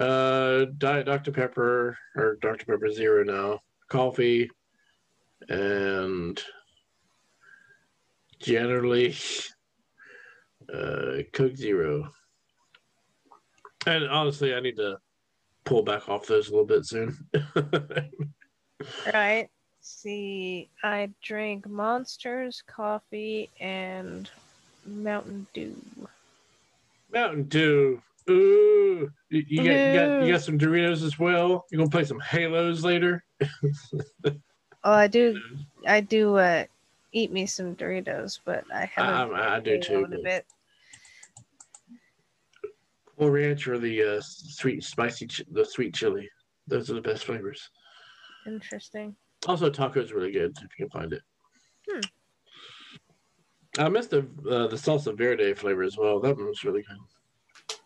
Uh, Diet Dr Pepper or Dr Pepper Zero now. Coffee, and generally, uh, Coke Zero. And honestly, I need to pull back off those a little bit soon. Right. See, I drink monsters, coffee, and Mountain Dew. Mountain Dew. Ooh, you, you got, you got you got some Doritos as well. You gonna play some Halos later? Oh, I do. I do uh, eat me some Doritos, but I haven't. I, I do too. a bit. Cool Ranch or the uh, sweet spicy, ch- the sweet chili. Those are the best flavors. Interesting. Also, taco's really good if you can find it. Hmm. I missed the uh, the salsa verde flavor as well. That one was really good.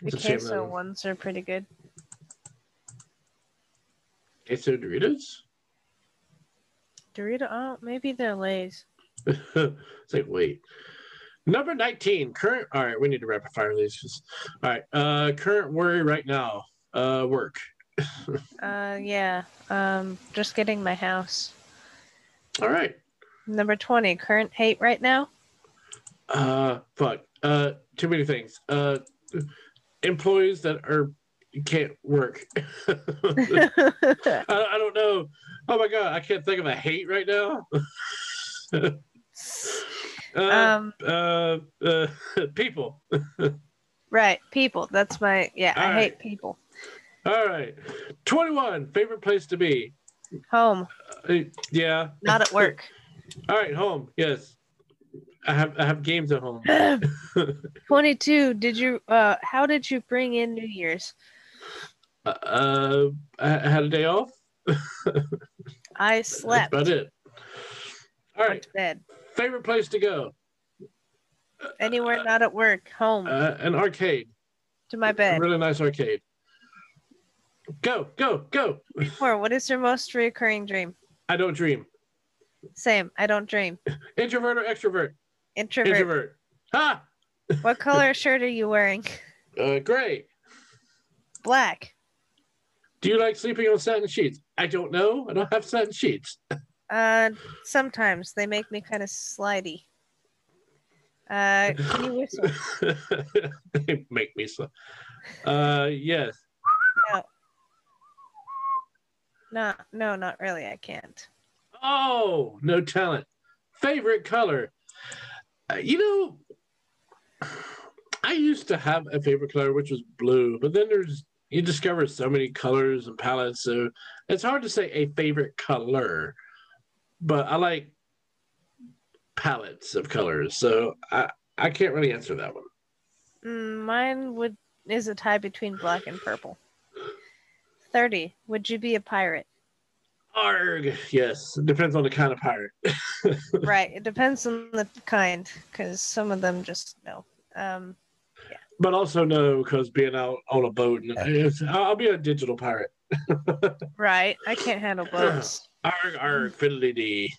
The It's queso ones are pretty good. queso Doritos. Dorito. Oh, maybe they're Lay's. it's like wait. Number nineteen. Current. All right, we need to rapid fire these. All right, Uh, current worry right now. Uh, work. Uh, yeah. Um, just getting my house. All right. Number twenty. Current hate right now. Uh, fuck. Uh, too many things. Uh, employees that are can't work. I, I don't know. Oh my god, I can't think of a hate right now. uh, um, uh, uh, people. right, people. That's my yeah. I All hate people. All right, twenty-one. Favorite place to be? Home, Uh, yeah. not at work. All right, home. Yes, I have. I have games at home. 22 did you uh how did you bring in new year's Uh, I had a day off. i That's slept about it. All right, bed favorite place to go? anywhere not at work home Uh, an arcade. to my A bed really nice arcade. Go, go, go. Four, what is your most recurring dream I don't dream. Same i don't dream Introvert or extrovert? introvert, Introvert. Ha! what color shirt are you wearing Uh, gray. black Do you like sleeping on satin sheets? I don't know. I don't have satin sheets. uh sometimes they make me kind of slidey uh can you whistle they make me so. Uh, yes. no no not really i can't Oh, no talent. Favorite color? Uh, you know, I used to have a favorite color, which was blue, but then there's you discover so many colors and palettes, so it's hard to say a favorite color. But I like palettes of colors, so I I can't really answer that one. Mm, mine would is a tie between black and purple 30 would you be a pirate Arg, yes, it depends on the kind of pirate. right it depends on the kind because some of them just no um But also no, because being out on a boat, and it's, I'll be a digital pirate. right i can't handle boats Arg, arg, fiddly dee.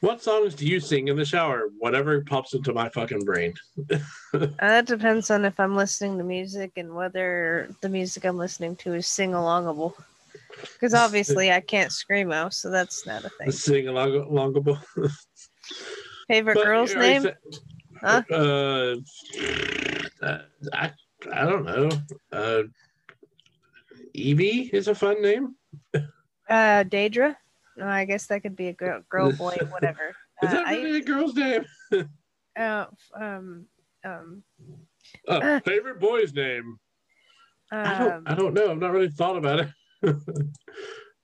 What songs do you sing in the shower? Whatever pops into my fucking brain. uh, that depends on if i'm listening to music and whether the music i'm listening to is sing-alongable because obviously i can't screamo so that's not a thing Sing along, alongable. favorite But girl's name Huh? Uh, uh, I, I don't know. Uh, Evie is a fun name. uh daedra no i guess that could be a girl, girl boy whatever Is uh, that really a girl's name? uh, um um Uh, Uh. favorite boy's name? I um, don't. I don't know. I've not really thought about it.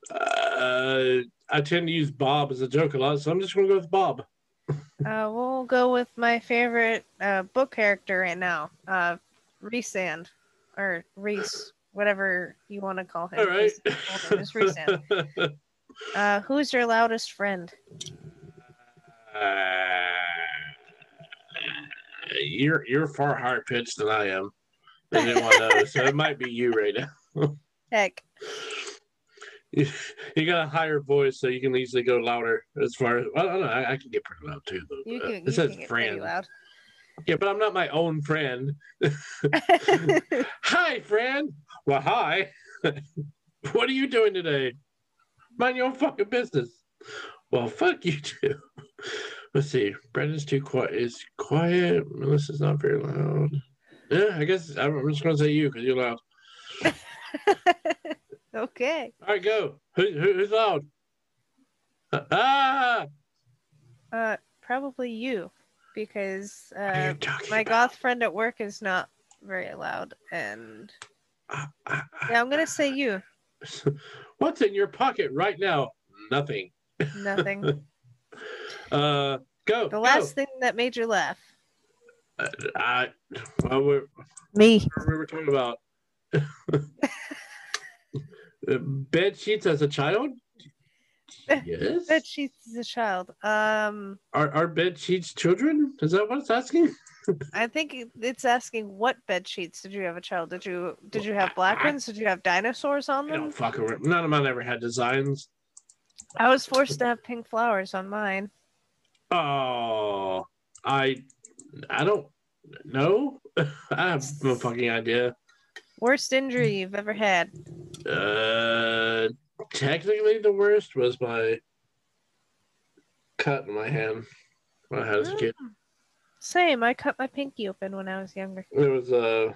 Uh, I tend to use Bob as a joke a lot, so I'm just going to go with Bob. Uh, we'll go with my favorite uh, book character right now, uh, Rhysand, or Rhys, whatever you want to call him. All right. His Rhysand. Uh, who's your loudest friend? Uh, you're you're far higher pitched than I am. I didn't want to know, so it might be you right now. Heck, You, you got a higher voice, so you can easily go louder. As far as well, I don't know. I, I can get pretty loud too, though. you can, it says can friend. loud. Yeah, but I'm not my own friend. Hi, friend. Well, hi. what are you doing today? Mind your own fucking business. Well, fuck you too. Let's see. Brendan's too quiet. Is quiet. Melissa's not very loud. Yeah, I guess I'm I'm just gonna say you because you're loud. okay. All right, go. Who, who, who's loud? Ah! Uh, probably you, because What you uh, my about? goth friend at work is not very loud, and ah, ah. yeah, I'm gonna say you. What's in your pocket right now? Nothing. Nothing. Uh, go. The last thing that made you laugh. Uh, I, well, we're, Me. we were talking about Uh, bed sheets as a child. Yes. Bed sheets as a child. Um, Are are bed sheets children? Is that what it's asking? I think it's asking what bed sheets did you have a child? Did you did you have black ones? Did you have dinosaurs on I them? don't. None of mine ever had designs. I was forced to have pink flowers on mine. Oh, I, I don't know. I have no fucking idea. Worst injury you've ever had? Uh, technically, the worst was my cut in my hand when I had as a kid. Same. I cut my pinky open when I was younger. It was uh,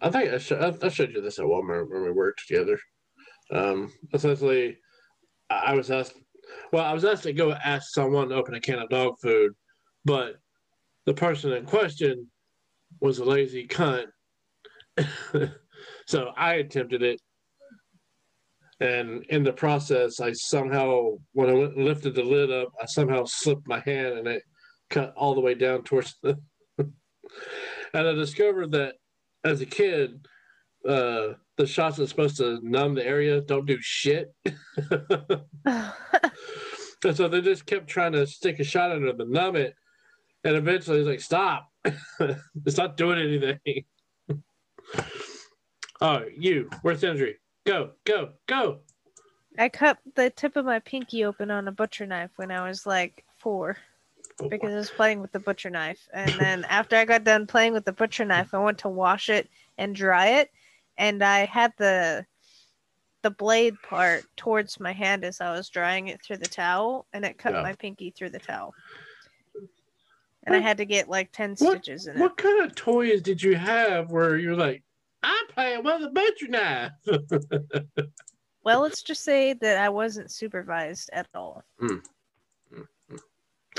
I think I, sh- I showed you this at Walmart when we worked together. Um, essentially, I I was asked. Well, I was asked to go ask someone to open a can of dog food, but the person in question was a lazy cunt. so I attempted it. And in the process, I somehow, when I went and lifted the lid up, I somehow slipped my hand and it cut all the way down towards the. and I discovered that as a kid, uh, the shots that's supposed to numb the area don't do shit. And so they just kept trying to stick a shot under to numb it. And eventually it's like, stop. it's not doing anything. Right, you, worst injury. Go, go, go. I cut the tip of my pinky open on a butcher knife when I was like four oh, because I was playing with the butcher knife. And then after I got done playing with the butcher knife, I went to wash it and dry it. And I had the the blade part towards my hand as I was drying it through the towel, and it cut Yeah. my pinky through the towel. And I had to get like 10 what- stitches in it. What kind of toys did you have where you're like, I'm playing with a butcher knife? Well, let's just say that I wasn't supervised at all. Mm.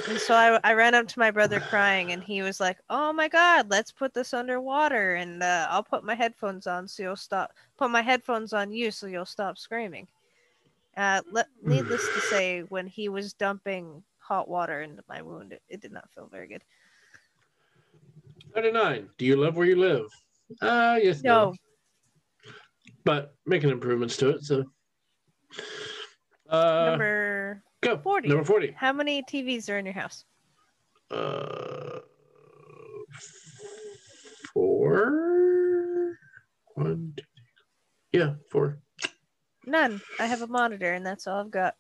And so I, I ran up to my brother crying, and he was like, "Oh my God, let's put this underwater, and uh, I'll put my headphones on so you'll stop. Put my headphones on you so you'll stop screaming." Uh, let, needless to say, when he was dumping hot water into my wound, it, it did not feel very good. 99. Do you love where you live? Uh, yes. No, But making improvements to it. So, uh, number go. 40. Number 40. how many TVs are in your house? Uh, four. One, yeah, four. None. I have a monitor, and that's all I've got.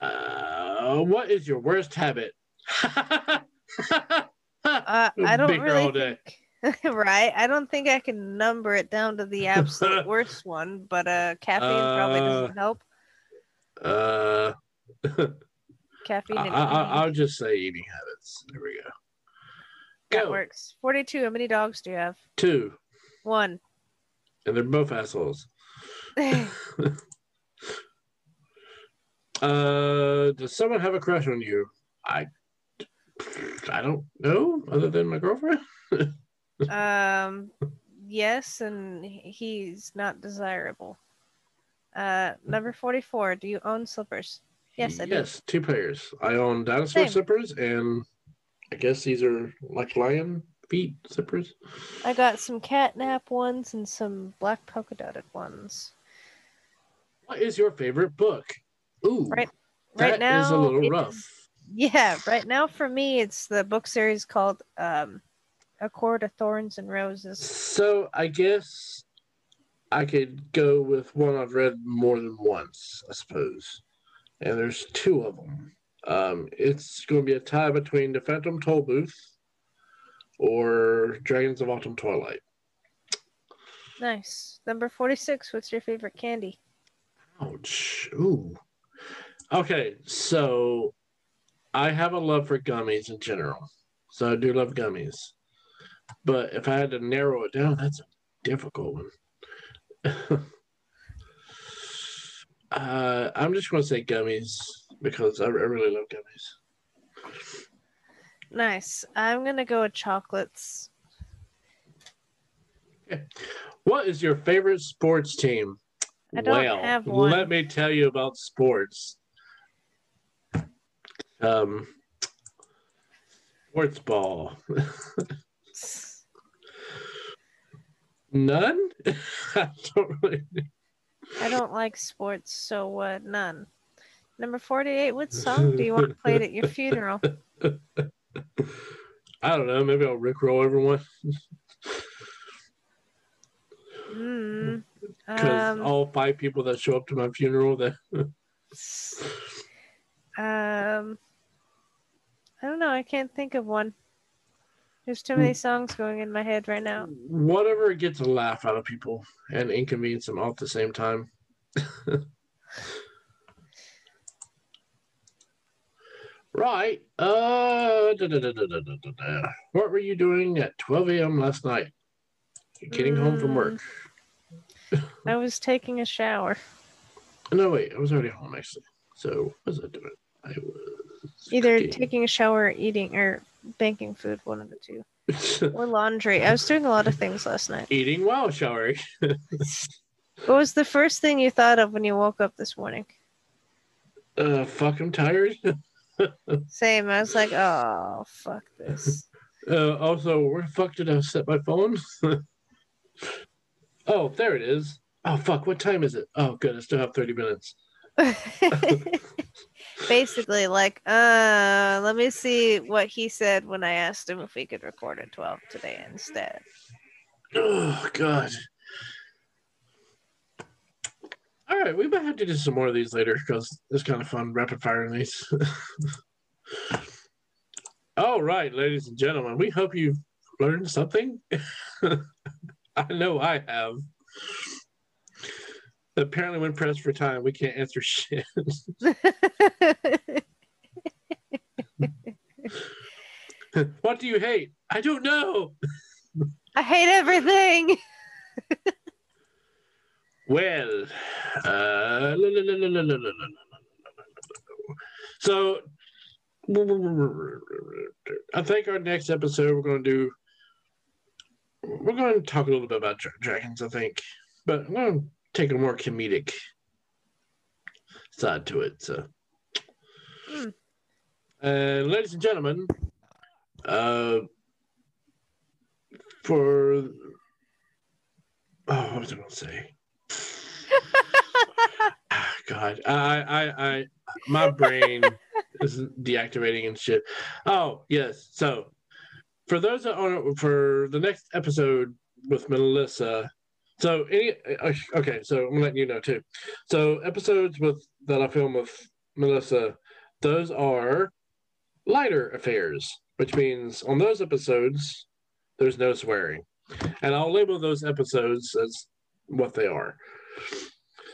Uh, what is your worst habit? Uh, I don't Big really day. think, right. I don't think I can number it down to the absolute worst one, but uh, caffeine probably Uh, doesn't help. uh, Caffeine I, I, i'll just say eating habits. There we go. that Go. works. Forty-two. How many dogs do you have? Two, One. and they're both assholes. Uh, does someone have a crush on you? I, I don't know, other than my girlfriend. um, yes, and he's not desirable. Uh, number forty-four. Do you own slippers? Yes, I do. Yes, two pairs. I own dinosaur Same. slippers, and I guess these are like lion feet slippers. I got some catnap ones and some black polka dotted ones. What is your favorite book? Ooh, Right- right that is a now, little rough. is- Yeah, right now for me, it's the book series called um, A Court of Thorns and Roses. So I guess I could go with one I've read more than once, I suppose. And there's two of them. Um, it's going to be a tie between the Phantom Tollbooth or Dragons of Autumn Twilight. Nice. Number 46, what's your favorite candy? Ouch. Ooh. Okay, so I have a love for gummies in general. So I do love gummies. But if I had to narrow it down, that's a difficult one. uh, I'm just going to say gummies because I, I really love gummies. Nice. I'm going to go with chocolates. What is your favorite sports team? I don't well, have one. let me tell you about sports. Um, sports ball. None. I don't really. I don't like sports, so uh, none. Number 48, what song do you want played at your funeral? I don't know. Maybe I'll rickroll everyone Hmm. because Um, all five people that show up to my funeral that um, I don't know. I can't think of one. There's too many songs going in my head right now. whatever gets a laugh out of people and inconvenience them all at the same time. Right. Uh, da, da, da, what were you doing at 12 a.m. last night? Getting home from work. I was taking a shower. No, wait. I was already home actually. So what was I doing? I was Either cooking. taking a shower, or eating, or baking food, one of the two. Or laundry. I was doing a lot of things last night. eating while showering. What was the first thing you thought of when you woke up this morning? Uh, fuck, I'm tired. Same. I was like, oh, fuck this. Uh, also, where the fuck did I set my phone? oh, there it is. Oh, fuck, what time is it? Oh, good, I still have 30 minutes. Basically, like, uh, let me see what he said when I asked him if we could record at 12 today instead. Oh, God. All right, we might have to do some more of these later because it's kind of fun rapid firing these. All right, ladies and gentlemen, we hope you've learned something. I know I have apparently when pressed for time we can't answer shit what do you hate i don't know i hate everything well uh, so i think our next episode we're going to do we're going to talk a little bit about dragons i think but i'm going to take a more comedic side to it. So, Hmm. and ladies and gentlemen, uh, for oh, what was I going to say? Ah, God, I, I, I, my brain is deactivating and shit. Oh yes, so for those that on for the next episode with Melissa. So any okay, so I'm letting you know too. So episodes with that I film with Melissa, those are lighter affairs, which means on those episodes there's no swearing, and I'll label those episodes as what they are.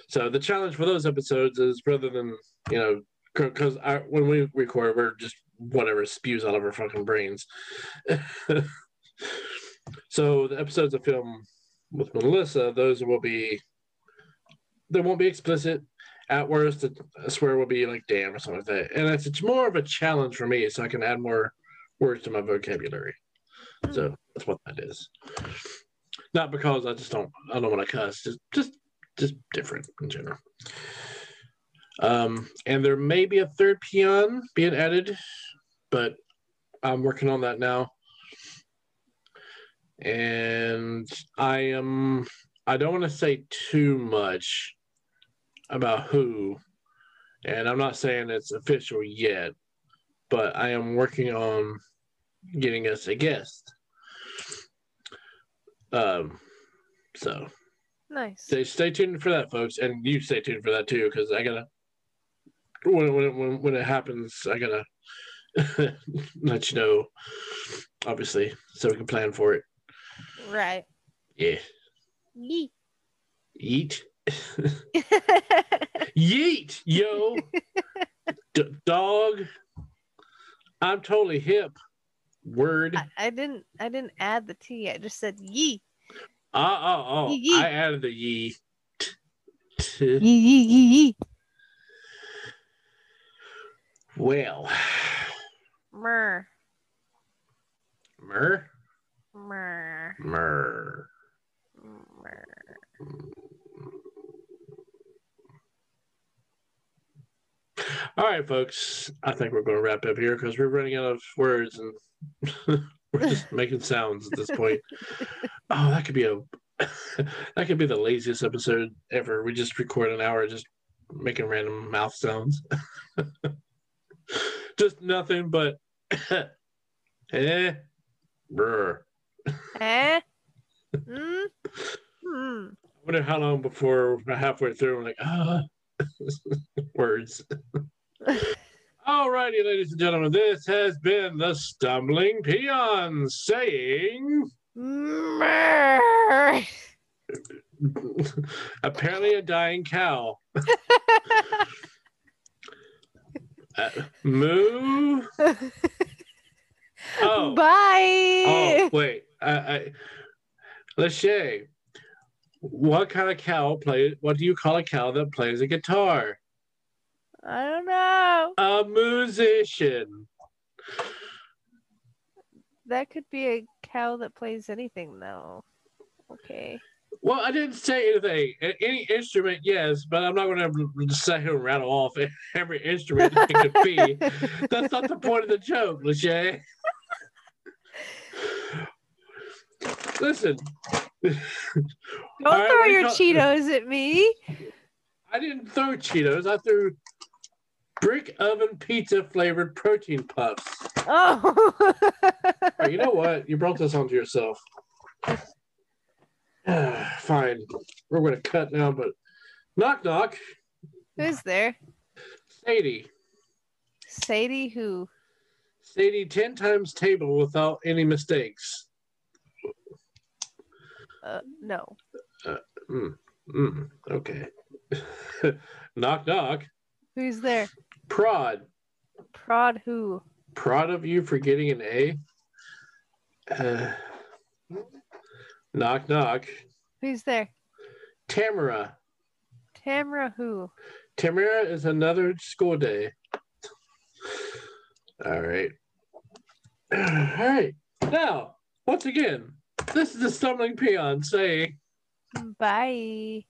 So the challenge for those episodes is rather than you know because when we record we're just whatever spews out of our fucking brains. so the episodes of film with Melissa, those will be they won't be explicit. At worst, a swear will be like "damn" or something like that, and it's, it's more of a challenge for me, so I can add more words to my vocabulary. So that's what that is. Not because I just don't I don't want to cuss, just just just different in general. Um, and there may be a third peon being added, but I'm working on that now. And I am I don't want to say too much about who, and I'm not saying it's official yet, but I am working on getting us a guest. Um, so Nice. stay stay tuned for that, folks, and you stay tuned for that too, because I gotta when when when when it happens, I gotta let you know, obviously, so we can plan for it. Right. Yeah, Yee. eat, yeet, yo, D- dog. I'm totally hip. Word. I, I didn't. I didn't add the T. I just said yee. Oh, oh, oh. Yee, yee. I added the ye. T- Yee t- yee yee yee. Well, Mer. mer, Mer. mer. Mer. All right, folks. I think we're going to wrap up here because we're running out of words and we're just making sounds at this point. Oh, that could be a that could be the laziest episode ever. We just record an hour just making random mouth sounds. just nothing but eh, brr. Eh? Hmm. I wonder how long before halfway through we're like, ah, words. Alrighty, ladies and gentlemen, this has been the Stumbling Peon saying apparently a dying cow. Uh, moo. Oh. Bye. Oh wait. I, I, Lachey, what kind of cow plays? What do you call a cow that plays a guitar? I don't know. A musician. That could be a cow that plays anything, though. Okay. Well, I didn't say anything. Any instrument, yes, but I'm not going to sit here and rattle off every instrument it could be. That's not the point of the joke, Lachey. Listen, Don't right, throw what do you your Cheetos at me. I didn't throw Cheetos. I threw brick oven pizza flavored protein puffs. Oh. Oh, you know what? You brought this onto yourself. Fine. We're going to cut now, but knock knock. Who's there? Sadie. Sadie who? Sadie 10 times table without any mistakes. Uh, no. Mm, mm, okay. knock knock. Who's there? Prod. Prod who? Proud of you for getting an A. Uh, knock knock. Who's there? Tamara. Tamara who? Tamara is another school day. All right. All right. Now, once again, this is the stumbling peon. Saying, Bye.